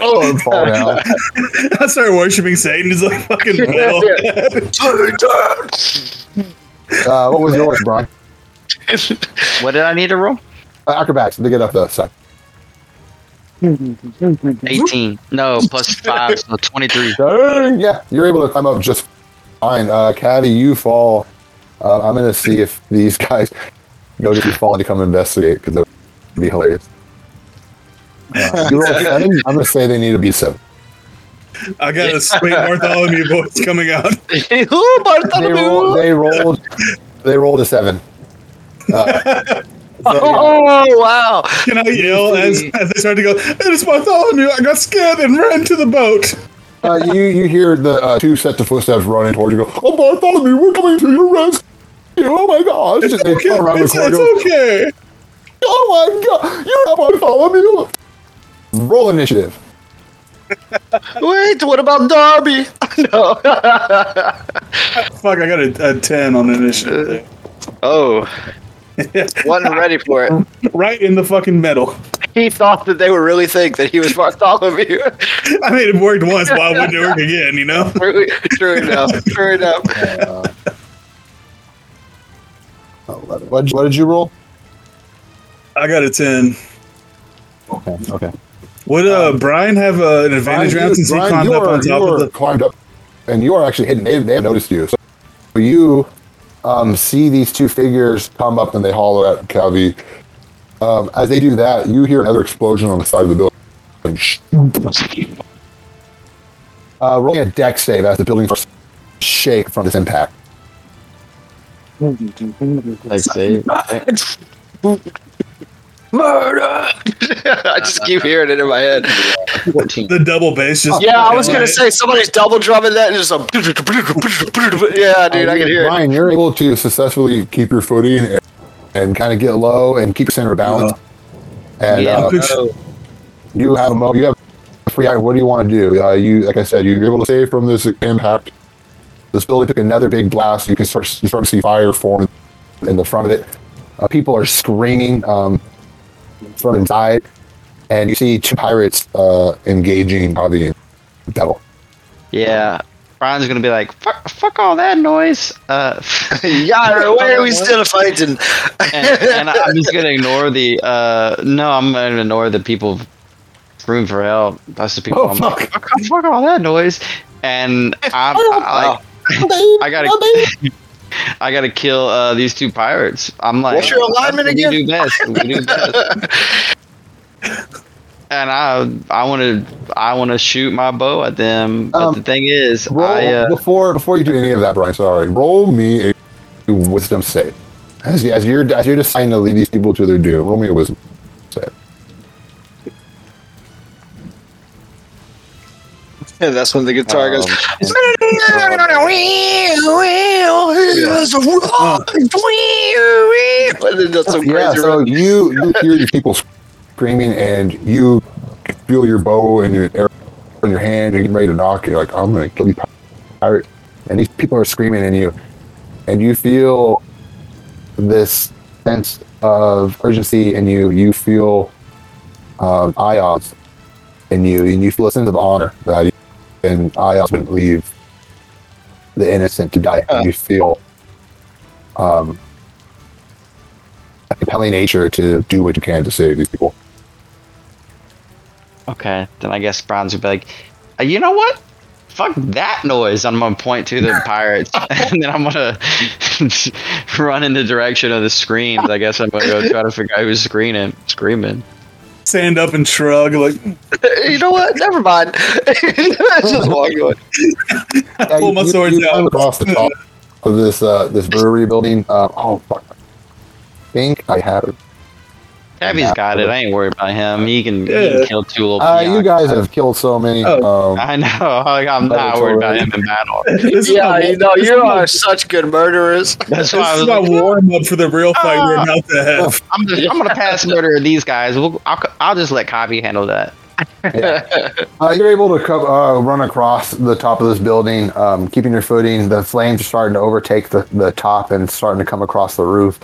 oh, and fall down. I started worshiping Satan. He's like fucking well. Uh, what was yours, Brine? What did I need to roll? Uh, acrobatics to get up the side. 18. No, plus 5, so 23. Dang, yeah, you're able to climb up just fine. Uh, Kavi, you fall. Uh, I'm going to see if these guys notice you fall and to come investigate because that would be hilarious. Uh, you roll seven, I'm going to say they need to be seven. I got a sweet Bartholomew voice coming out. Ooh, They, Bartholomew! roll, they rolled. They rolled a seven. Uh, so, Oh wow! Can I yell as, as they start to go, It is Bartholomew. I got scared and ran to the boat. uh, you you hear the uh, two sets of footsteps running towards you. Go, oh Bartholomew, we're coming to your rescue! Oh my gosh! It's They okay. around It's, corner, it's go, okay. Oh my god! You're not Bartholomew. Roll initiative. Wait, what about Darby? no. Fuck, I got a, a 10 on initiative. Oh, wasn't ready for it. right in the fucking middle. He thought that they would really think that he was Bartholomew. I mean, it worked once, why wouldn't it work again, you know? true, true enough. True enough. Uh, what, what did you roll? I got a 10. Okay. Okay. Would uh, Brine have uh, an advantage Brine, round since he climbed up are- on top you of are the. climbed up, and you are actually hidden. They, they have noticed you. So you um, see these two figures come up, and they holler at Kavi. Um, as they do that, you hear another explosion on the side of the building. Uh, rolling a dex save as the building starts shake from this impact. Like say, Murder! I just keep hearing it in my head. 14. The double bass just. Yeah, I was gonna say somebody's double drumming that and just a yeah, dude, I can hear it. Ryan, you're able to successfully keep your footing and, and kind of get low and keep your center of balance. And Yeah. uh, Good- you have a mo- you have a free action. What do you want to do? Uh, you like I said, you're able to save from this impact. This building took another big blast. You can start you start to see fire form in the front of it. Uh, people are screaming um, from inside, and you see two pirates uh, engaging Bobby and Devil. Yeah. Brine's gonna be like, fuck, fuck all that noise. Uh, Yeah, why are we still fighting? and, and I'm just gonna ignore the. Uh, no, I'm gonna ignore the people screaming for help. That's the people. Oh, I'm like, fuck, fuck all that noise. And I'm, I, like, I gotta, I gotta kill uh, these two pirates. I'm like, What's your alignment we again? do best. We do best. and I, I want to, I want to shoot my bow at them. But Um, the thing is, Roll I, uh, before before you do any of that, Brine. Sorry. Roll me a wisdom save. As, as you're as you're deciding to lead these people to their doom, roll me a wisdom And that's when the guitar goes. Um, And some Yeah. So you you hear these people screaming, and you feel your bow and your arrow in your hand. and You're ready to knock. You're like, I'm gonna kill you, pirate. And these people are screaming at you, and you feel this sense of urgency in you. You feel um, ions in you, and you feel a sense of honor that you, and I wouldn't leave the innocent to die. And you feel um, a compelling nature to do what you can to save these people. Okay, then I guess Bronze would be like, "Uh, you know what? Fuck that noise. I'm gonna point to the pirates, and then I'm gonna run in the direction of the screams. I guess I'm gonna go try to figure out who's screaming. Screaming. Stand up and shrug like You know what? Never mind. just walk away. I pull my you, swords you climb out. across the top of this uh, this brewery building. Uh, oh fuck! I think I have. Tabby's got it. I ain't worried about him. He can, he can kill two little. Uh, you guys have killed so many. Oh. Um, I know. Like, I'm not worried about him in battle. This Yeah, my, you know, you are such good murderers. That's this why I is was my like, warm up for the real fight we're about to have. I'm just, I'm gonna pass murder of these guys. We'll, I'll, I'll just let Kavi handle that. Uh, you're able to co- uh, run across the top of this building, um, keeping your footing. The flames are starting to overtake the, the top and starting to come across the roof.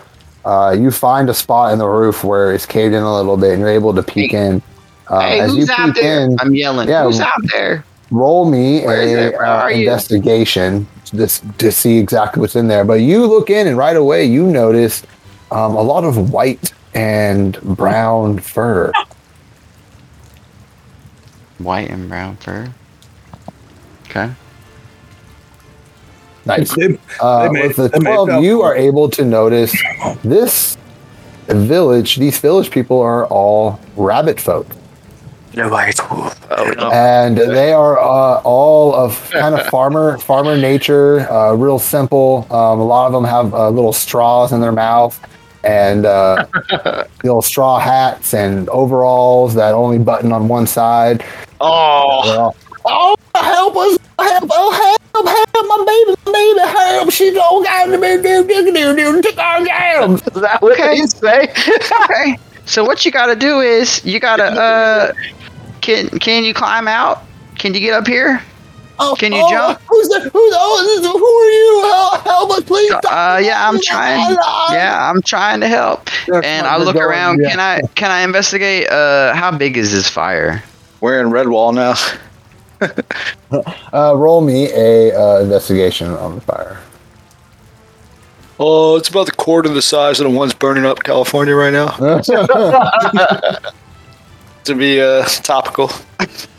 Uh, you find a spot in the roof where it's caved in a little bit, and you're able to peek in. Uh, hey, as you who's out peek there? in, I'm yelling. Yeah. Who's out there? roll me Where is a uh, investigation just to see exactly what's in there. But you look in, and right away you notice um, a lot of white and brown fur. White and brown fur. Okay. Nice. They- Uh, They made- with the 12, you are able to notice this village, these village people are all rabbit folk. Oh, no. And they are uh, all of kind of farmer farmer nature, uh, real simple. Um, a lot of them have uh, little straws in their mouth and uh, little straw hats and overalls that only button on one side. Oh, all, oh, help us! Help! Oh, help! Help! My baby! My baby! Help! She's all got to be do do do do took our jams. is that what Okay. you say? Okay. So what you gotta do is you gotta uh can can you climb out? Can you get up here? Oh, Can you oh, jump? Who's the? Who's? Oh, this is, who are you? Help, help us, please! Uh yeah, I'm trying. Yeah, I'm trying to help. That's And I look around. yeah. Can I can I investigate uh how big is this fire? We're in Redwall now. Uh, roll me a uh, investigation on the fire. Oh, it's about the quarter the size of the ones burning up California right now. to be uh, topical.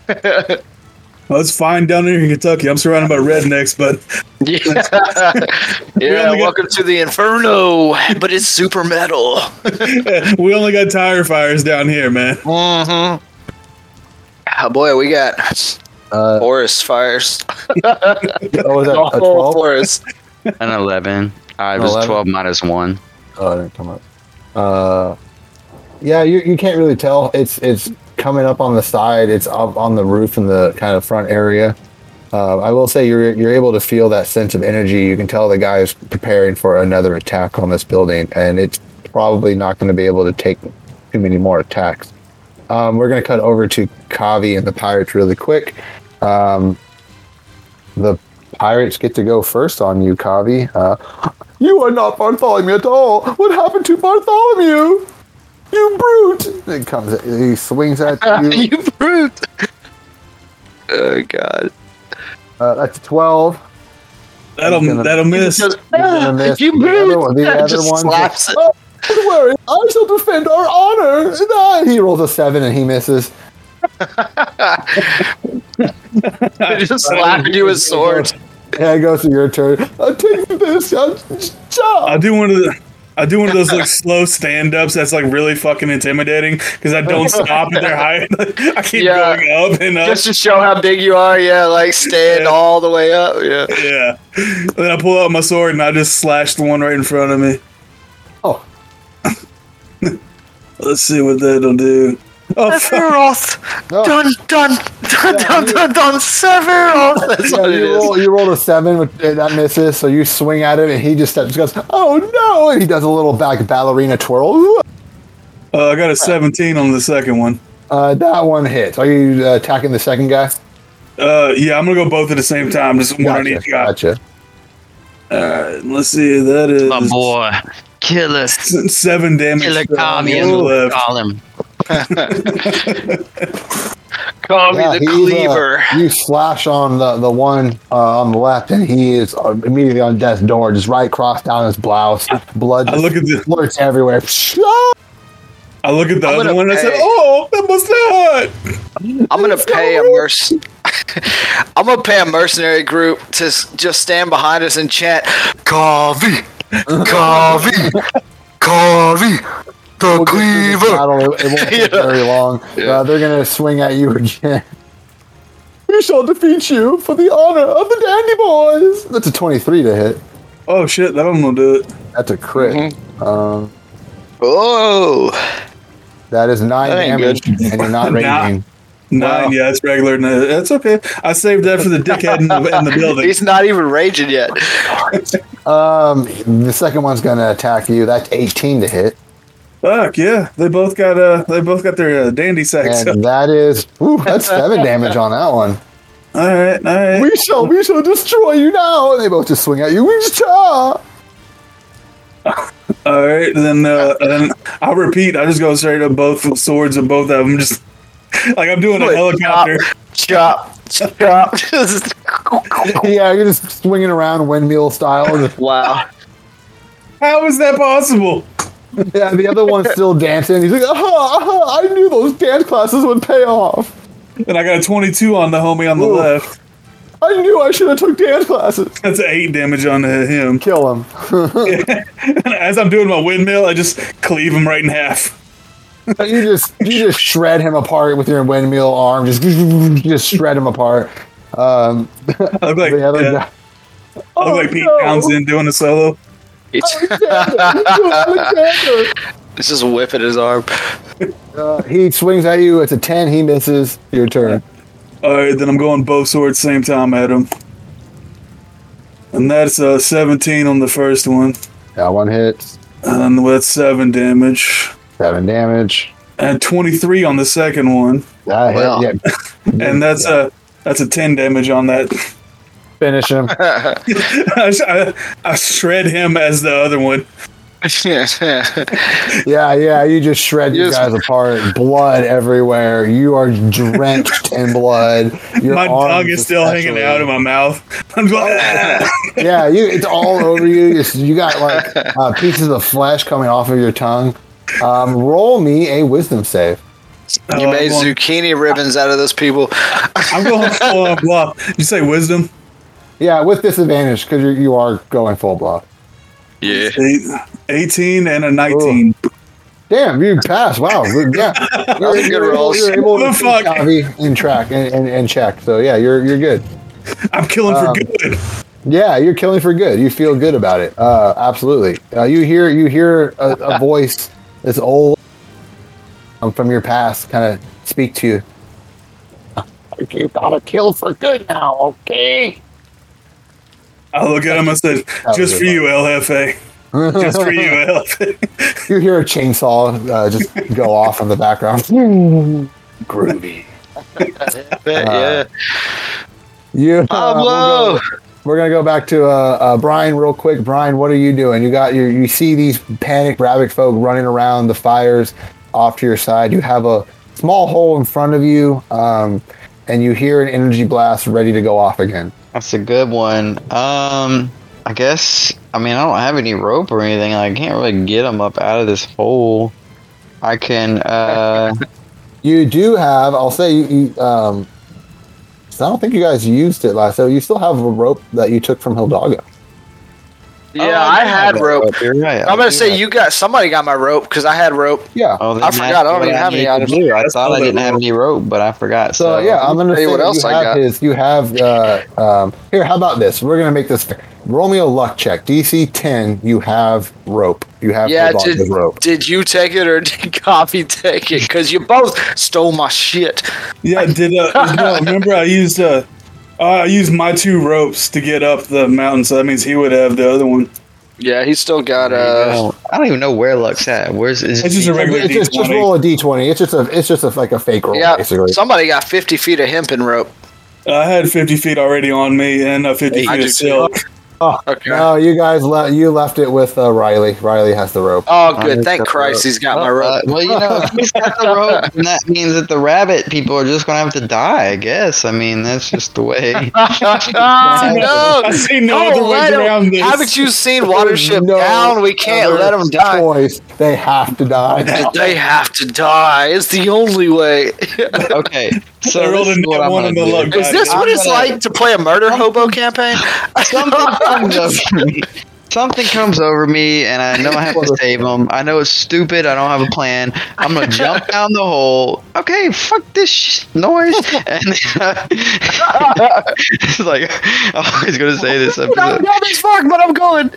Well, it's fine down there in Kentucky. I'm surrounded by rednecks, but Yeah, yeah. only got- Welcome to the Inferno, but it's super metal. we only got tire fires down here, man. Mm-hmm. Oh boy, we got Uh, forest fires. oh, was that a 12? forest. An 11. Uh, it was 11? 12 minus 1. Oh, it didn't come up. Uh, yeah, you, you can't really tell. It's it's coming up on the side. It's up on the roof in the kind of front area. Uh, I will say you're you're able to feel that sense of energy. You can tell the guy is preparing for another attack on this building, and it's probably not going to be able to take too many more attacks. Um, we're going to cut over to Kavi and the pirates really quick. Um, the pirates get to go first on you, Kavi. Uh, you are not Bartholomew at all. What happened to Bartholomew? You brute! It comes. He swings at you. you brute. Oh god. Uh, that's twelve. That'll gonna- that'll miss. Just, gonna miss. you The other brute. the other Just one slaps it. Oh, don't worry. I shall defend our honor. And I- he rolls a seven and he misses. Just slapping you with swords. Yeah, it goes to your turn. Uh, take this. Uh, I job. do one of the. I do one of those like slow stand ups that's like really fucking intimidating because I don't stop at their height. I keep Yeah. going up and up. Just to show how big you are, yeah, like stand Yeah. all the way up. Yeah. yeah. And then I pull out my sword and I just slash the one right in front of me. Oh. Let's see what that'll do. Oh, fuck. Sephiroth! No. Dun dun dun dun dun dun Sephiroth! That's Yeah, what it you, is. roll, you rolled a seven, with, uh, that misses. So you swing at him, and he just steps, goes, "Oh no!" And he does a little back ballerina twirl. Uh, I got a 17 on the second one. Uh, that one hits. Are you uh, attacking the second guy? Uh, yeah, I'm gonna go both at the same time. Just one on Gotcha. each guy. Gotcha. Alright, let's see. That is My boy, killer, s- seven damage. killer to- on the commune. left. Call him. Call Yeah, me the he's, uh, cleaver. you slash on the, the one uh, on the left, and he is uh, immediately on death's door, just right across down his blouse. Blood I look at the flirts everywhere. I look at the I'm other gonna one and I said, "Oh, that must not." I'm gonna pay a merc. I'm gonna pay a mercenary group to just stand behind us and chant, "Kavi, Kavi, Kavi, the cleaver." Battle, it won't take Yeah. very long. Yeah. Uh, they're gonna swing at you again. We shall defeat you for the honor of the Dandy Boys. That's a 23 to hit. Oh shit, that don't gonna do it. That's a crit. Mm-hmm. Um, Oh, that is nine That ain't damage, and you're not raging. Nine, Wow. yeah, it's regular. No, That's okay. I saved that for the dickhead in the, in the building. he's not even raging yet. Um, the second one's gonna attack you. That's 18 to hit, Fuck yeah, they both got uh, they both got their uh, dandy sacks. and that is ooh, that's seven damage on that one. all right, all right. We shall, we shall destroy you now. And they both just swing at you. We shall. All right, then uh, then I'll repeat. I just go straight up both swords of both of them. Just like I'm doing a Wait, helicopter. Chop, chop. Yeah, you're just swinging around windmill style. Just- wow. How is that possible? Yeah, the other one's still dancing. He's like, aha, aha, I knew those dance classes would pay off. And I got a 22 on the homie on the Ooh. left. I knew I should have took dance classes. That's eight damage on him. Kill him. And as I'm doing my windmill, I just cleave him right in half. you just you just shred him apart with your windmill arm. Just just shred him apart. Um, I look like, yeah, guy. I look like Pete no. Townshend doing a solo. Alexander. It's just whipping his arm. Uh, he swings at you. It's a ten. He misses. Your turn. All right, then I'm going both swords same time at him. And that's uh, 17 on the first one. That one hits. And that's 7 damage. Seven damage. And 23 on the second one. That Wow. hit. Yeah. And that's a that's a 10 damage on that. Finish him. I, I, I shred him as the other one. Yeah, yeah. You just shred you guys apart. Blood everywhere. You are drenched in blood. Your my tongue is still hanging out of my mouth. I'm just like, "Ah." Yeah, you. It's all over you. You, you got like uh, pieces of flesh coming off of your tongue. Um, roll me a wisdom save. You Uh, made going, zucchini ribbons out of those people. I'm going full on bluff. You say wisdom? Yeah, with disadvantage because you are going full bluff. Yeah. Eight, 18 and a 19. Damn, you passed. Wow. Yeah. You're, good you're able, rolls. you're able to keep fuck. Javi in track and, and, and check. So yeah, you're you're good. I'm killing for Um, good. Yeah, you're killing for good. You feel good about it. Uh, absolutely. Uh, you hear you hear a, a voice that's old um, from your past kind of speak to you. You gotta kill for good now, okay? I look at him and said, was just for you, LFA. Just for you, LFA. You hear a chainsaw uh, just go off in the background. Groovy. yeah. You, uh, we'll Pablo! go- we're gonna go back to uh, uh, Brine real quick. Brine, what are you doing? You got your you see these panicked rabbit folk running around the fires off to your side. You have a small hole in front of you, um, and you hear an energy blast ready to go off again. That's a good one. Um, I guess. I mean, I don't have any rope or anything. I can't really get them up out of this hole. I can. Uh, You do have, I'll say, you, you, um, I don't think you guys used it last. So you still have a rope that you took from Hildago. Yeah, oh, I had have rope. You're right. I'm gonna do say have- you got somebody got my rope because I had rope. Yeah. Oh, I forgot, I don't even have any items. do. I thought I didn't have any rope, but I forgot. So, So, yeah, I'm gonna say what else you I have got. his. You have uh, um, here. How about this? We're gonna make this fair. Roll me a luck check. DC 10. You have rope. You have Yeah, did, rope. did you take it or did Kavi take it? Because you both stole my shit. Yeah, did uh, no, remember I used uh, uh, I used my two ropes to get up the mountain, so that means he would have the other one. Yeah, he still got uh. I don't even know where Luck's at. Where's is It's just a regular It's just, just D20. roll a D20. It's just a. It's just a, like a fake roll, Yeah, basically. somebody got 50 feet of hempen rope. I had 50 feet already on me and a 50 I feet do of silk. Okay. No, you guys left. You left it with uh, Riley. Riley has the rope. Oh, good. just Thank Christ he's got my rope. uh, well, you know, if he's got the rope, then that means that the rabbit people are just gonna have to die. I guess. I mean, that's just the way. oh, no. I see no Don't other let way 'em- around this. Haven't you seen Watership No Down? We can't let them die. Choice. They have to die. They have to die. It's the only way. Okay, so I rolled this a is what I'm one gonna the do. luck Is this I'm what it's gonna- like to play a murder hobo campaign? something comes over me. Something comes over me, and I know I have to save him. I know it's stupid. I don't have a plan. I'm gonna jump down the hole. Okay, fuck this sh- noise. And uh, it's like I'm always gonna say this. I'm I'm gonna- dumb as fuck, but I'm going.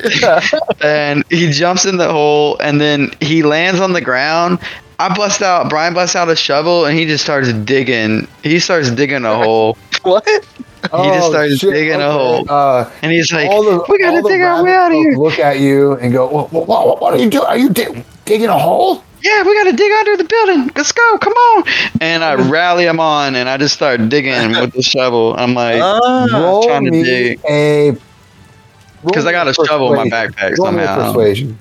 and he jumps in the hole, and then he lands on the ground. I bust out. Brine busts out a shovel, and he just starts digging. He starts digging a hole, what? He just started digging a hole. Uh, and he's like, the, "We gotta dig our way out of here." Look at you and go, what, what, what, what are you doing? Are you dig- digging a hole? yeah, we gotta dig under the building. Let's go, come on. And I rally him on and I just start digging with the shovel. I'm like, Ah. Roll trying to me dig. a. because I got me a shovel in my backpack Roll me a somehow. persuasion.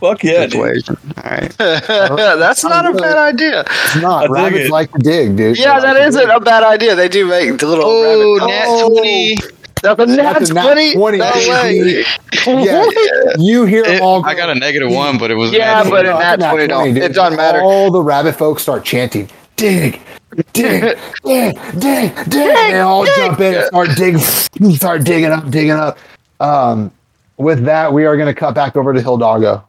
Fuck yeah, dude. All right. That's not a bad idea. It's not. I Rabbits it. like to dig, dude. Yeah, they that like isn't a bad idea. They do make the little Oh, rabbit. nat 20. That's a nat That's a nat 20? 20, No way. Yeah, you hear It- all. I got a negative one, but it was Yeah, nat but 20. it- nat it's a 20 don't- dude. it doesn't matter. All the rabbit folks start chanting, dig, dig, dig, dig, dig. They all jump in and start digging, start digging up, digging up. Um, with that, we are going to cut back over to Hildago.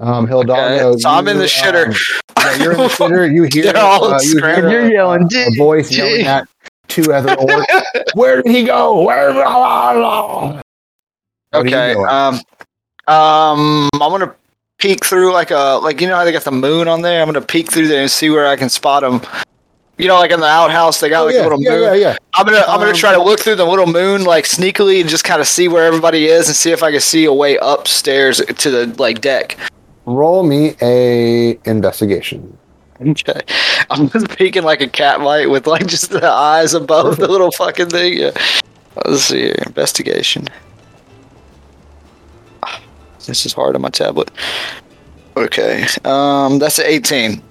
Um, Hildago. Okay, so I'm in the shitter. um, yeah, you're in the shitter. You hear, They're all uh, you hear scrambling. You're yelling, a dig, voice dig. yelling at two other orcs. Where did he go? Where? What are you Okay. doing? Um, um, I'm gonna peek through like a like you know how they got the moon on there. I'm gonna peek through there and see where I can spot them. You know, like in the outhouse, they got Oh, like yeah, a little yeah, moon. yeah, yeah. I'm gonna I'm gonna Um, try to look through the little moon like sneakily and just kind of see where everybody is and see if I can see a way upstairs to the like deck. Roll me a investigation. Okay. I'm just peeking like a cat might with like just the eyes above the little fucking thing. Yeah. Let's see here. Investigation. This is hard on my tablet. Okay. Um, that's an 18.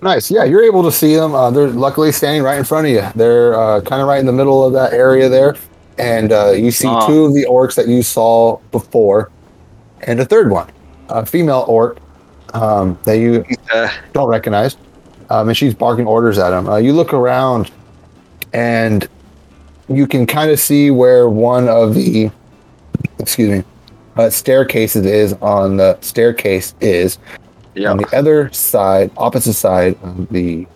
Nice. Yeah, you're able to see them. Uh, they're luckily standing right in front of you. They're uh, kind of right in the middle of that area there, and uh, you see Ah. two of the orcs that you saw before, and a third one, a female orc um, that you Uh, don't recognize. um, and she's barking orders at him. Uh, you look around, and you can kind of see where one of the excuse me uh, staircases is on the staircase is Yeah. on the other side, opposite side of the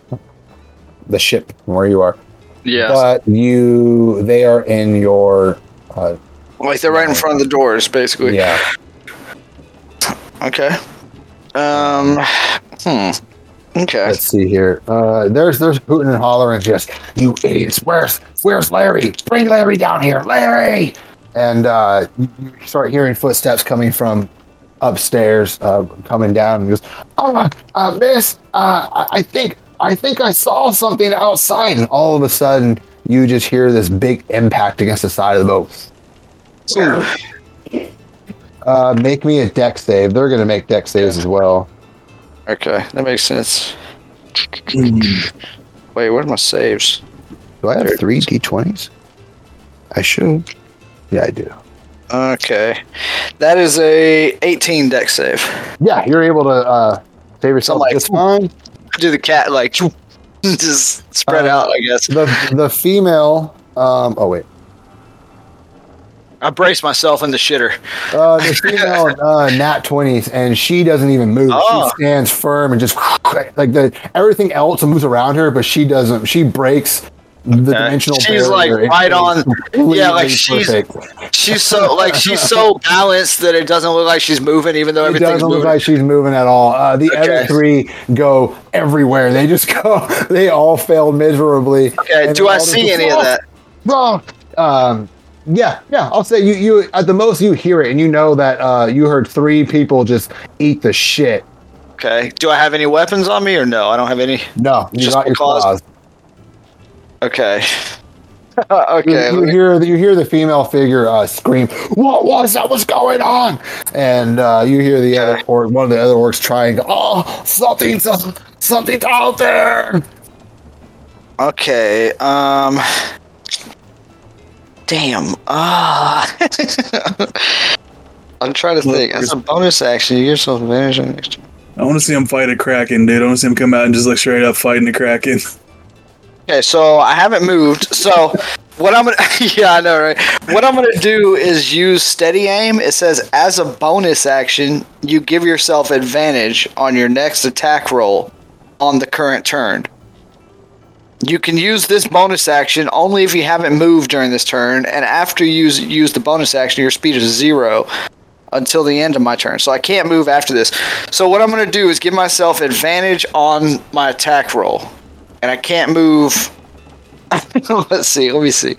the ship from where you are. Yeah, But you, they are in your uh, like they're right in front of the doors, basically. yeah. Okay. Um. Hmm. Okay. Let's see here. Uh, there's there's hooting and hollering. Just you idiots. Where's where's Larry? Bring Larry down here, Larry. And uh, you start hearing footsteps coming from upstairs, uh, coming down. And he goes, "Oh, uh, Miss, uh, I I think I think I saw something outside." And all of a sudden, you just hear this big impact against the side of the boat. Uh, make me a dex save. They're gonna make dex saves as well. Okay, that makes sense. Wait, where's my saves? Do I have three d20s? I should. Yeah, I do. Okay, that is a 18 dex save. Yeah, you're able to uh, save yourself like- just fine. Do the cat like just spread Uh, out? I guess The the female. Um, oh wait. I brace myself in the shitter. Uh, the female uh, nat twenties, and she doesn't even move. Oh. She stands firm and just like the everything else moves around her, but she doesn't. She breaks the dimensional. She's, like, right on- yeah, like, she's- perfect. She's so like she's so balanced that it doesn't look like she's moving, even though It doesn't look moving. like she's moving at all. Uh, the other three go everywhere. They just go. They all fail miserably. okay, And do I see any of that? Well, um, yeah, yeah. I'll say you, you at the most you hear it, and you know that uh, you heard three people just eat the shit. Okay, do I have any weapons on me or no? I don't have any. No, you Just got your claws? claws. Okay. Okay. you let me- hear you hear the female figure uh, scream, "What was that? What's going on?" And uh, you hear the other or one of the other orcs trying, "Oh, something's something's out there." Okay. Um. Damn. Ah. I'm trying to think. As a bonus action, you give yourself advantage on next turn. I want to see him fight a kraken, dude. I want to see him come out and just like straight up fighting a kraken. Okay, so I haven't moved. So what I'm gonna yeah, I know, right? What I'm gonna do is use steady aim. It says as a bonus action, you give yourself advantage on your next attack roll on the current turn. You can use this bonus action only if you haven't moved during this turn, and after you use use the bonus action, your speed is zero until the end of my turn. So I can't move after this. So what I'm gonna do is give myself advantage on my attack roll and I can't move. Let's see. Let me see.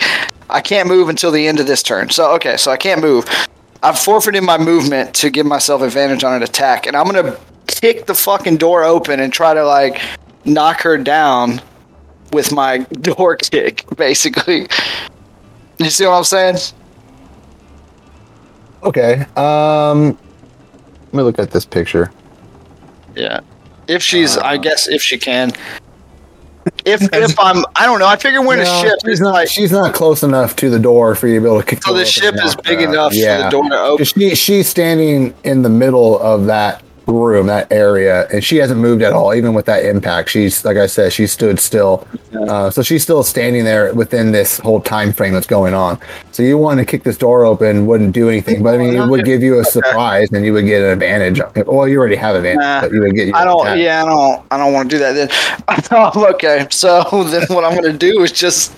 I can't move until the end of this turn. So okay, so I can't move. I've forfeited my movement to give myself advantage on an attack, and I'm gonna kick the fucking door open and try to like knock her down with my door kick, basically. You see what I'm saying? Okay. Um, let me look at this picture. Yeah. If she's, I guess, if she can. If if I'm, I don't know. I figure when a ship she's not. like, she's not close enough to the door for you to be able to kick. so the ship is big out. enough for the door to open. She, she's standing in the middle of that room, that area, and she hasn't moved at all. Even with that impact, she's like I said, she stood still. Uh, so she's still standing there within this whole time frame that's going on. So you want to kick this door open, wouldn't do anything, but I mean, it would give you a surprise, and you would get an advantage. Well, you already have advantage, Nah, but you would get. I don't. attack. Yeah, I don't. I don't want to do that. Then. okay. So then, what I'm gonna do is just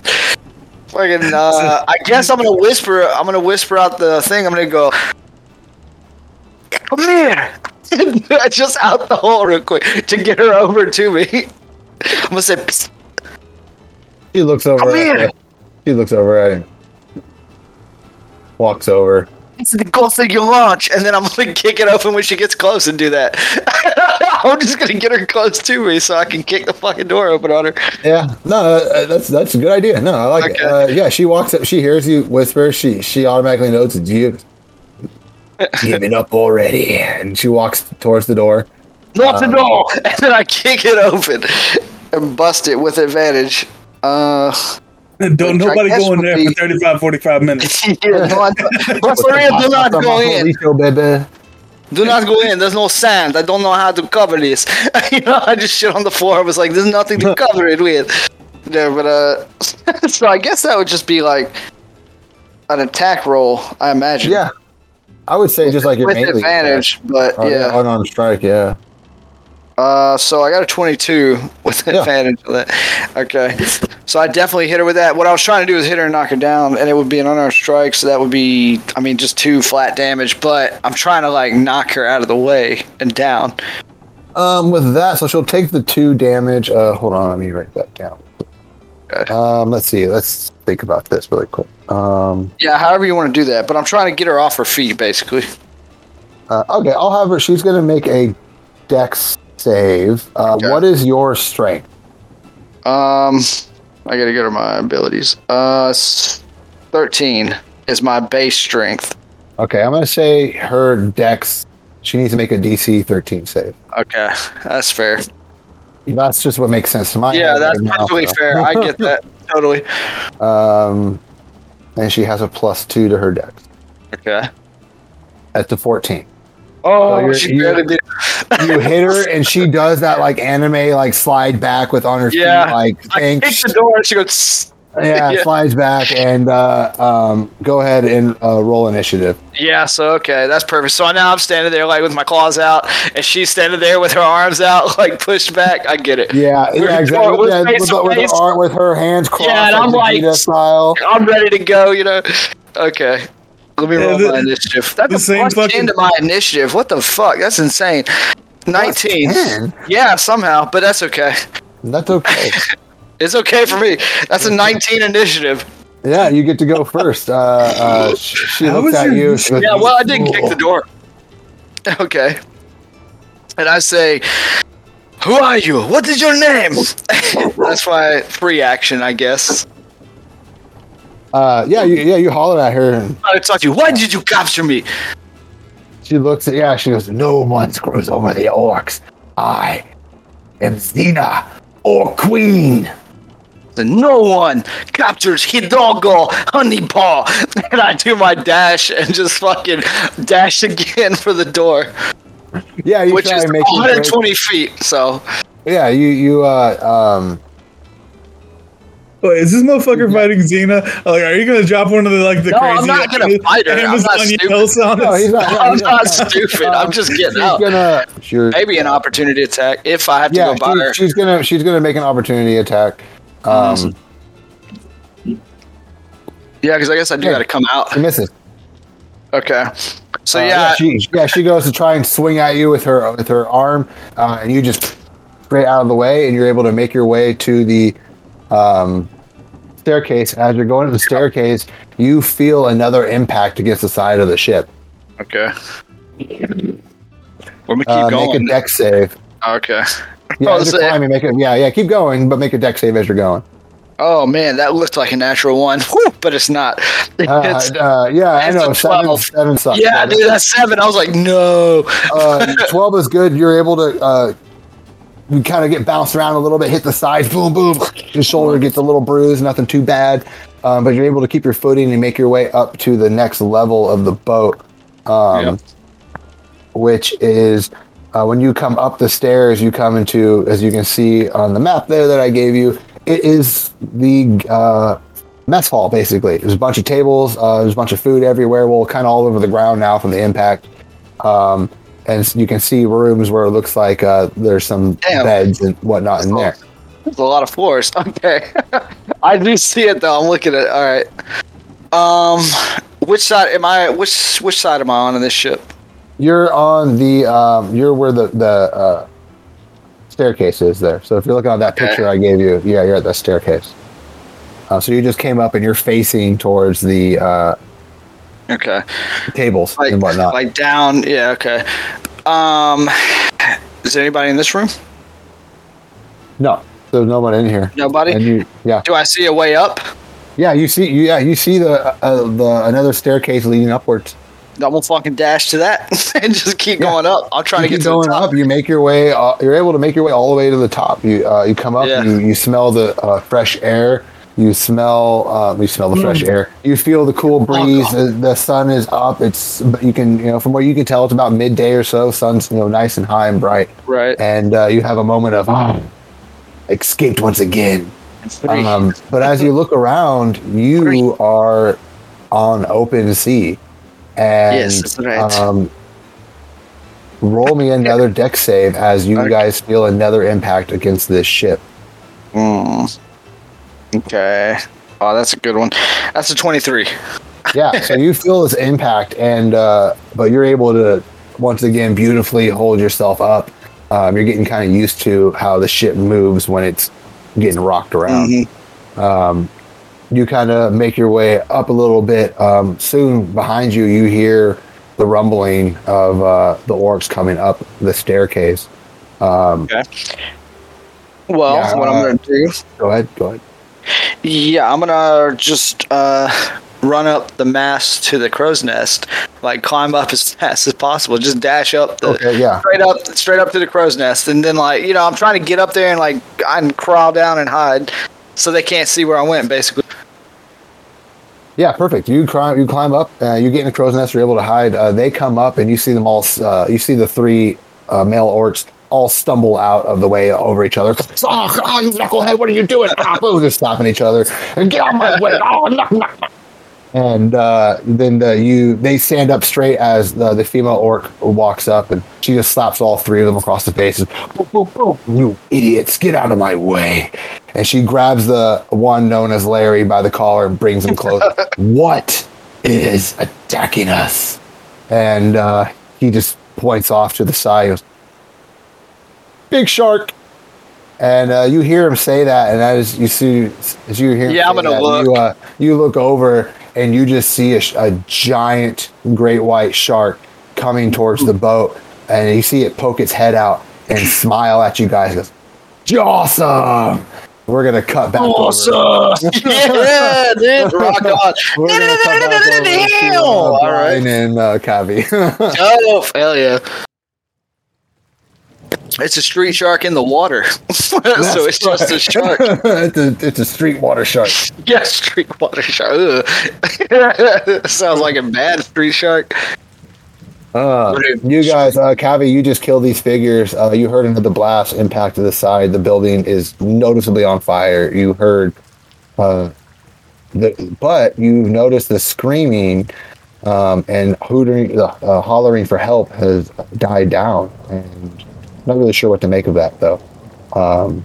fucking. Uh, I guess I'm gonna whisper. I'm gonna whisper out the thing. I'm gonna go. Come here. I just out the hole real quick to get her over to me. I'm gonna say. "Psst." She looks over. Come at here. She looks over at him. Walks over. It's the ghost of your launch, and then I'm gonna kick it open when she gets close and do that. I'm just gonna get her close to me so I can kick the fucking door open on her. Yeah, no, uh, that's that's a good idea. No, I like it. Uh, yeah, she walks up. She hears you whisper. She she automatically knows it's you. Give it up already, and she walks towards the door. Not Um, the door! And then I kick it open and bust it with advantage. Uh, Don't nobody guess go in there be- for 35, 45 minutes. yeah, no, I- but for real, do not go in. Baby. Do not go in. There's no sand. I don't know how to cover this. you know, I just shit on the floor. I was like, there's nothing to cover it with. There, but uh, so I guess that would just be like an attack roll. I imagine. Yeah, I would say just like your with advantage, but. Oh, yeah. unarmed strike. Yeah. Uh, so I got a 22 with Yeah. advantage of that. Okay. So I definitely hit her with that. What I was trying to do is hit her and knock her down, and it would be an unarmed strike, so that would be, I mean, just two flat damage, but I'm trying to, like, knock her out of the way and down. Um, with that, so she'll take the two damage. Uh, hold on, let me write that down. Okay. Um, let's see. Let's think about this really quick. Um, Yeah, however you want to do that, but I'm trying to get her off her feet, basically. uh, okay, I'll have her. She's gonna make a dex save. Uh, Okay. What is your strength? Um, I gotta get her my abilities. Uh, 13 is my base strength. Okay, I'm gonna say her dex. She needs to make a DC 13 save. Okay, that's fair. That's just what makes sense to my Yeah, that's perfectly fair. I get that. Totally. Um, and she has a plus two to her dex. Okay. At the 14. Oh, you're- she be. You hit her, and she does that like anime, like slide back with on her Yeah. feet, like I thank kick the door and she goes. "Tss." Yeah, Yeah. slides back and uh, um, go ahead and uh, roll initiative. Yeah, so okay, that's perfect. So now I'm standing there like with my claws out, and she's standing there with her arms out, like pushed back. I get it. Yeah, We're- yeah, exactly. we're Yeah, face with, to with, her, arm- with her hands crossed, Yeah, and I'm like- Vegeta style. I'm ready to go. You know. Okay. Let me Yeah, roll the- my initiative. That's the a same plus fucking- 10 to my initiative. What the fuck? That's insane. 19. Yeah, somehow, but that's okay. That's okay. It's okay for me. That's a 19 initiative. yeah, you get to go first. Uh, uh, sh- she looks at you. she goes, Yeah, well, I didn't kick the door. Okay. And I say, Who are you? What is your name? That's my free action, I guess. Uh, yeah, you, yeah, you holler at her, and I talk to you. Why did you capture me? she looks at yeah. She goes, No one screws over the orcs. I am Xena, or Queen. And no one captures Hildago Honey Paw. And I do my dash and just fucking dash again for the door, yeah, you which try is and make your way- 120 feet. So Yeah, you you uh um Wait, is this motherfucker fighting Xena? Like, are you gonna drop one of the like the No, crazy? I'm not gonna fight her. I'm not Amazon stupid. Yell songs? no, he's not. no, I'm he's not stupid. I'm just getting She's out. gonna. Sure. Maybe an opportunity attack if I have to Yeah, go by her. she's gonna she's gonna make an opportunity attack. Um, Awesome. Yeah, because I guess I do Yeah. got to come out. she misses. Okay. So Uh, yeah, she yeah she goes to try and swing at you with her with her arm, uh, and you just straight out of the way, and you're able to make your way to the um, staircase. As you're going to the staircase, you feel another impact against the side of the ship. okay. We're gonna keep Uh, make a going. dex save. okay. Yeah, as was climbing, make it. Yeah, yeah, keep going, but make a dex save as you're going. Oh man, that looked like a natural one, Whew, but it's not. Uh, It's- uh, yeah, I know. a Seven, seven sucks. yeah, Seven. dude, that's seven. I was like, no. uh, 12 is good. You're able to uh, you kind of get bounced around a little bit, hit the sides, boom, boom. Your shoulder gets a little bruised, nothing too bad. Um, but you're able to keep your footing and make your way up to the next level of the boat, um, which is uh, when you come up the stairs, you come into, as you can see on the map there that I gave you, it is the uh, mess hall, basically. There's a bunch of tables, uh, there's a bunch of food everywhere, well, kind of all over the ground now from the impact. Um, and you can see rooms where it looks like uh, there's some Damn. beds and whatnot in there. There's a lot of floors. Okay. I do see it though. I'm looking at it. All right. Um, which side am I? Which which side am I on in this ship? You're on the, um, you're where the, the uh, staircase is there. So if you're looking at that Okay. picture I gave you, yeah, you're at the staircase. Uh, so you just came up and you're facing towards the uh, Okay. tables Like and whatnot. like down. Yeah. Okay. Um, is there anybody in this room? no, there's no one in here. Nobody. And you, yeah, Do I see a way up? yeah, you see, you, yeah, you see the uh, the another staircase leading upwards. I'm gonna fucking dash to that and just keep Yeah. going up. I'll try you to get keep to going the top. up. You make your way. Uh, you're able to make your way all the way to the top. You uh, you come up. Yeah. You, you smell the uh, fresh air. You smell, uh, you smell the fresh air. You feel the cool breeze. The, the sun is up. It's, you can, you know, from what you can tell, it's about midday or so. Sun's, you know, nice and high and bright. Right. And uh, you have a moment of, oh, escaped once again. Um, but as you look around, you are on open sea. And Yes, right. um, roll me another dex save as you Okay. guys feel another impact against this ship. Mm. Okay. Oh, that's a good one. That's a 23. Yeah, so you feel this impact, and uh, but you're able to once again beautifully hold yourself up. Um, you're getting kind of used to how the ship moves when it's getting rocked around. Um, you kind of make your way up a little bit. Um, soon behind you, you hear the rumbling of uh, the orcs coming up the staircase. Um, Well, Yeah, what uh, I'm going to do. go ahead, go ahead. Yeah, I'm gonna just uh, run up the mast to the crow's nest, like climb up as fast as possible. Just dash up the Okay, yeah. straight up, straight up to the crow's nest, and then like you know, I'm trying to get up there and like I can crawl down and hide, so they can't see where I went. Basically, Yeah, perfect. You climb, you climb up, uh, you get in the crow's nest, you're able to hide. Uh, they come up, and you see them all. Uh, you see the three uh, male orcs all stumble out of the way over each other. Oh, oh, you knucklehead! What are you doing? Ah, They're stopping each other. Get out of my way! Oh, no, no, no. And uh, then the, you, they stand up straight as the, the female orc walks up, and she just slaps all three of them across the faces. Boom, boom, boom! You idiots! Get out of my way! And she grabs the one known as Larry by the collar and brings him close. what is attacking us? And uh, he just points off to the side. He goes, Big shark. And uh, you hear him say that, and as you see, as you hear, him Yeah, I'm gonna that, look. You, uh, you look over, and you just see a, a giant great white shark coming towards the boat, and you see it poke its head out and smile at you guys. It goes, awesome. We're gonna cut back. Awesome. yeah, dude, rock on. We're gonna cut back over to, uh, All right. And uh, Kavi. Oh, hell yeah. It's a street shark in the water. so it's just a shark. it's, a, it's a street water shark. Yeah, street water shark. Sounds like a bad street shark. Uh, you guys, uh, Kavi, you just killed these figures. Uh, you heard another blast impact to the side. The building is noticeably on fire. You heard, uh, the, but you noticed the screaming um, and hooting, the uh, hollering for help has died down. And not really sure what to make of that, though. Um,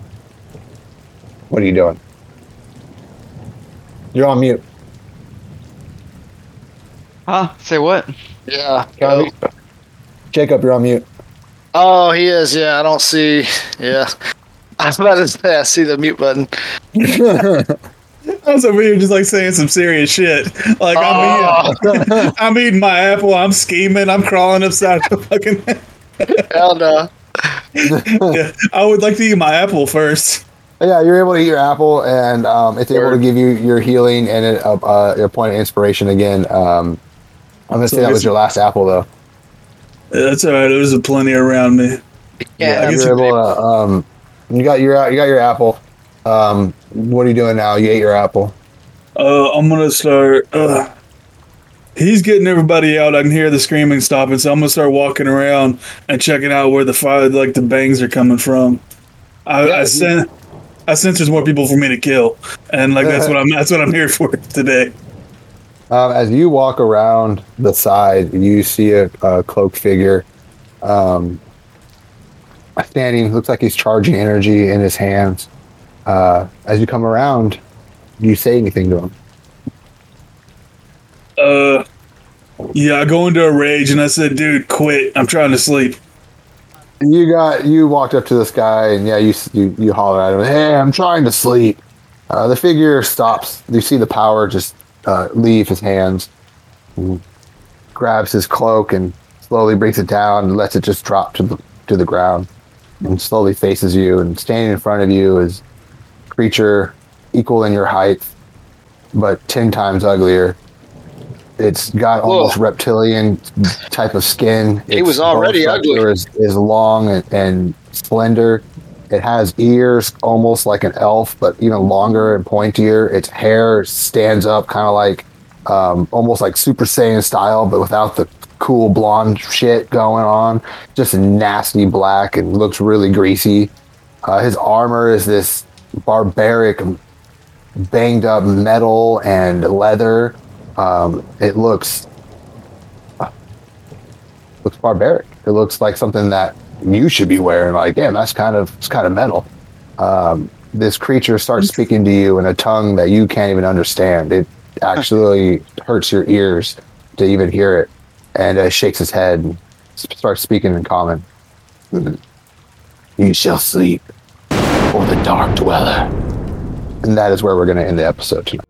what are you doing? You're on mute. Huh? Say what? Yeah. Kavi. Jacob, you're on mute. Oh, he is. Yeah, I don't see. Yeah. I was about to say, I see the mute button. I was over here just like saying some serious shit. Like I'm, eating, I'm eating my apple. I'm scheming. I'm crawling upside the fucking. Hell no. Yeah, I would like to eat my apple first. Yeah, you're able to eat your apple, and um, it's able to give you your healing and a, a, a point of inspiration again. Um, I'm gonna So say that was your last apple, though. That's all right. There's a plenty around me. Yeah, I you're able to. Um, you got your you got your apple. Um, what are you doing now? You ate your apple. Uh, I'm gonna start. Uh, he's getting everybody out. I can hear the screaming stopping, so I'm gonna start walking around and checking out where the fire, like the bangs, are coming from. I, Yeah, I sense, I sense there's more people for me to kill, and like that's what I'm. That's what I'm here for today. Um, as you walk around the side, you see a, a cloaked figure um, standing. Looks like he's charging energy in his hands. Uh, as you come around, do you say anything to him? Uh, yeah, I go into a rage and I said, "Dude, quit! I'm trying to sleep." You got you walked up to this guy and yeah, you you, you holler at him. Hey, I'm trying to sleep. Uh, the figure stops. You see the power just uh, leave his hands. grabs his cloak and slowly brings it down and lets it just drop to the to the ground. And slowly faces you. And standing in front of you is creature equal in your height, but ten times uglier. It's got almost reptilian type of skin. He was already ugly. Is, is long and, and slender, It has ears almost like an elf, but even longer and pointier. Its hair stands up kind of like um, almost like Super Saiyan style, but without the cool blonde shit going on. Just nasty black and looks really greasy. Uh, his armor is this barbaric, banged up metal and leather. Um, it looks looks barbaric. It looks like something that you should be wearing. Like, damn, that's kind of it's kind of metal. Um, this creature starts speaking to you in a tongue that you can't even understand. It actually hurts your ears to even hear it, and uh, shakes his head and s- starts speaking in common. You shall sleep, or the dark dweller. And that is where we're going to end the episode tonight.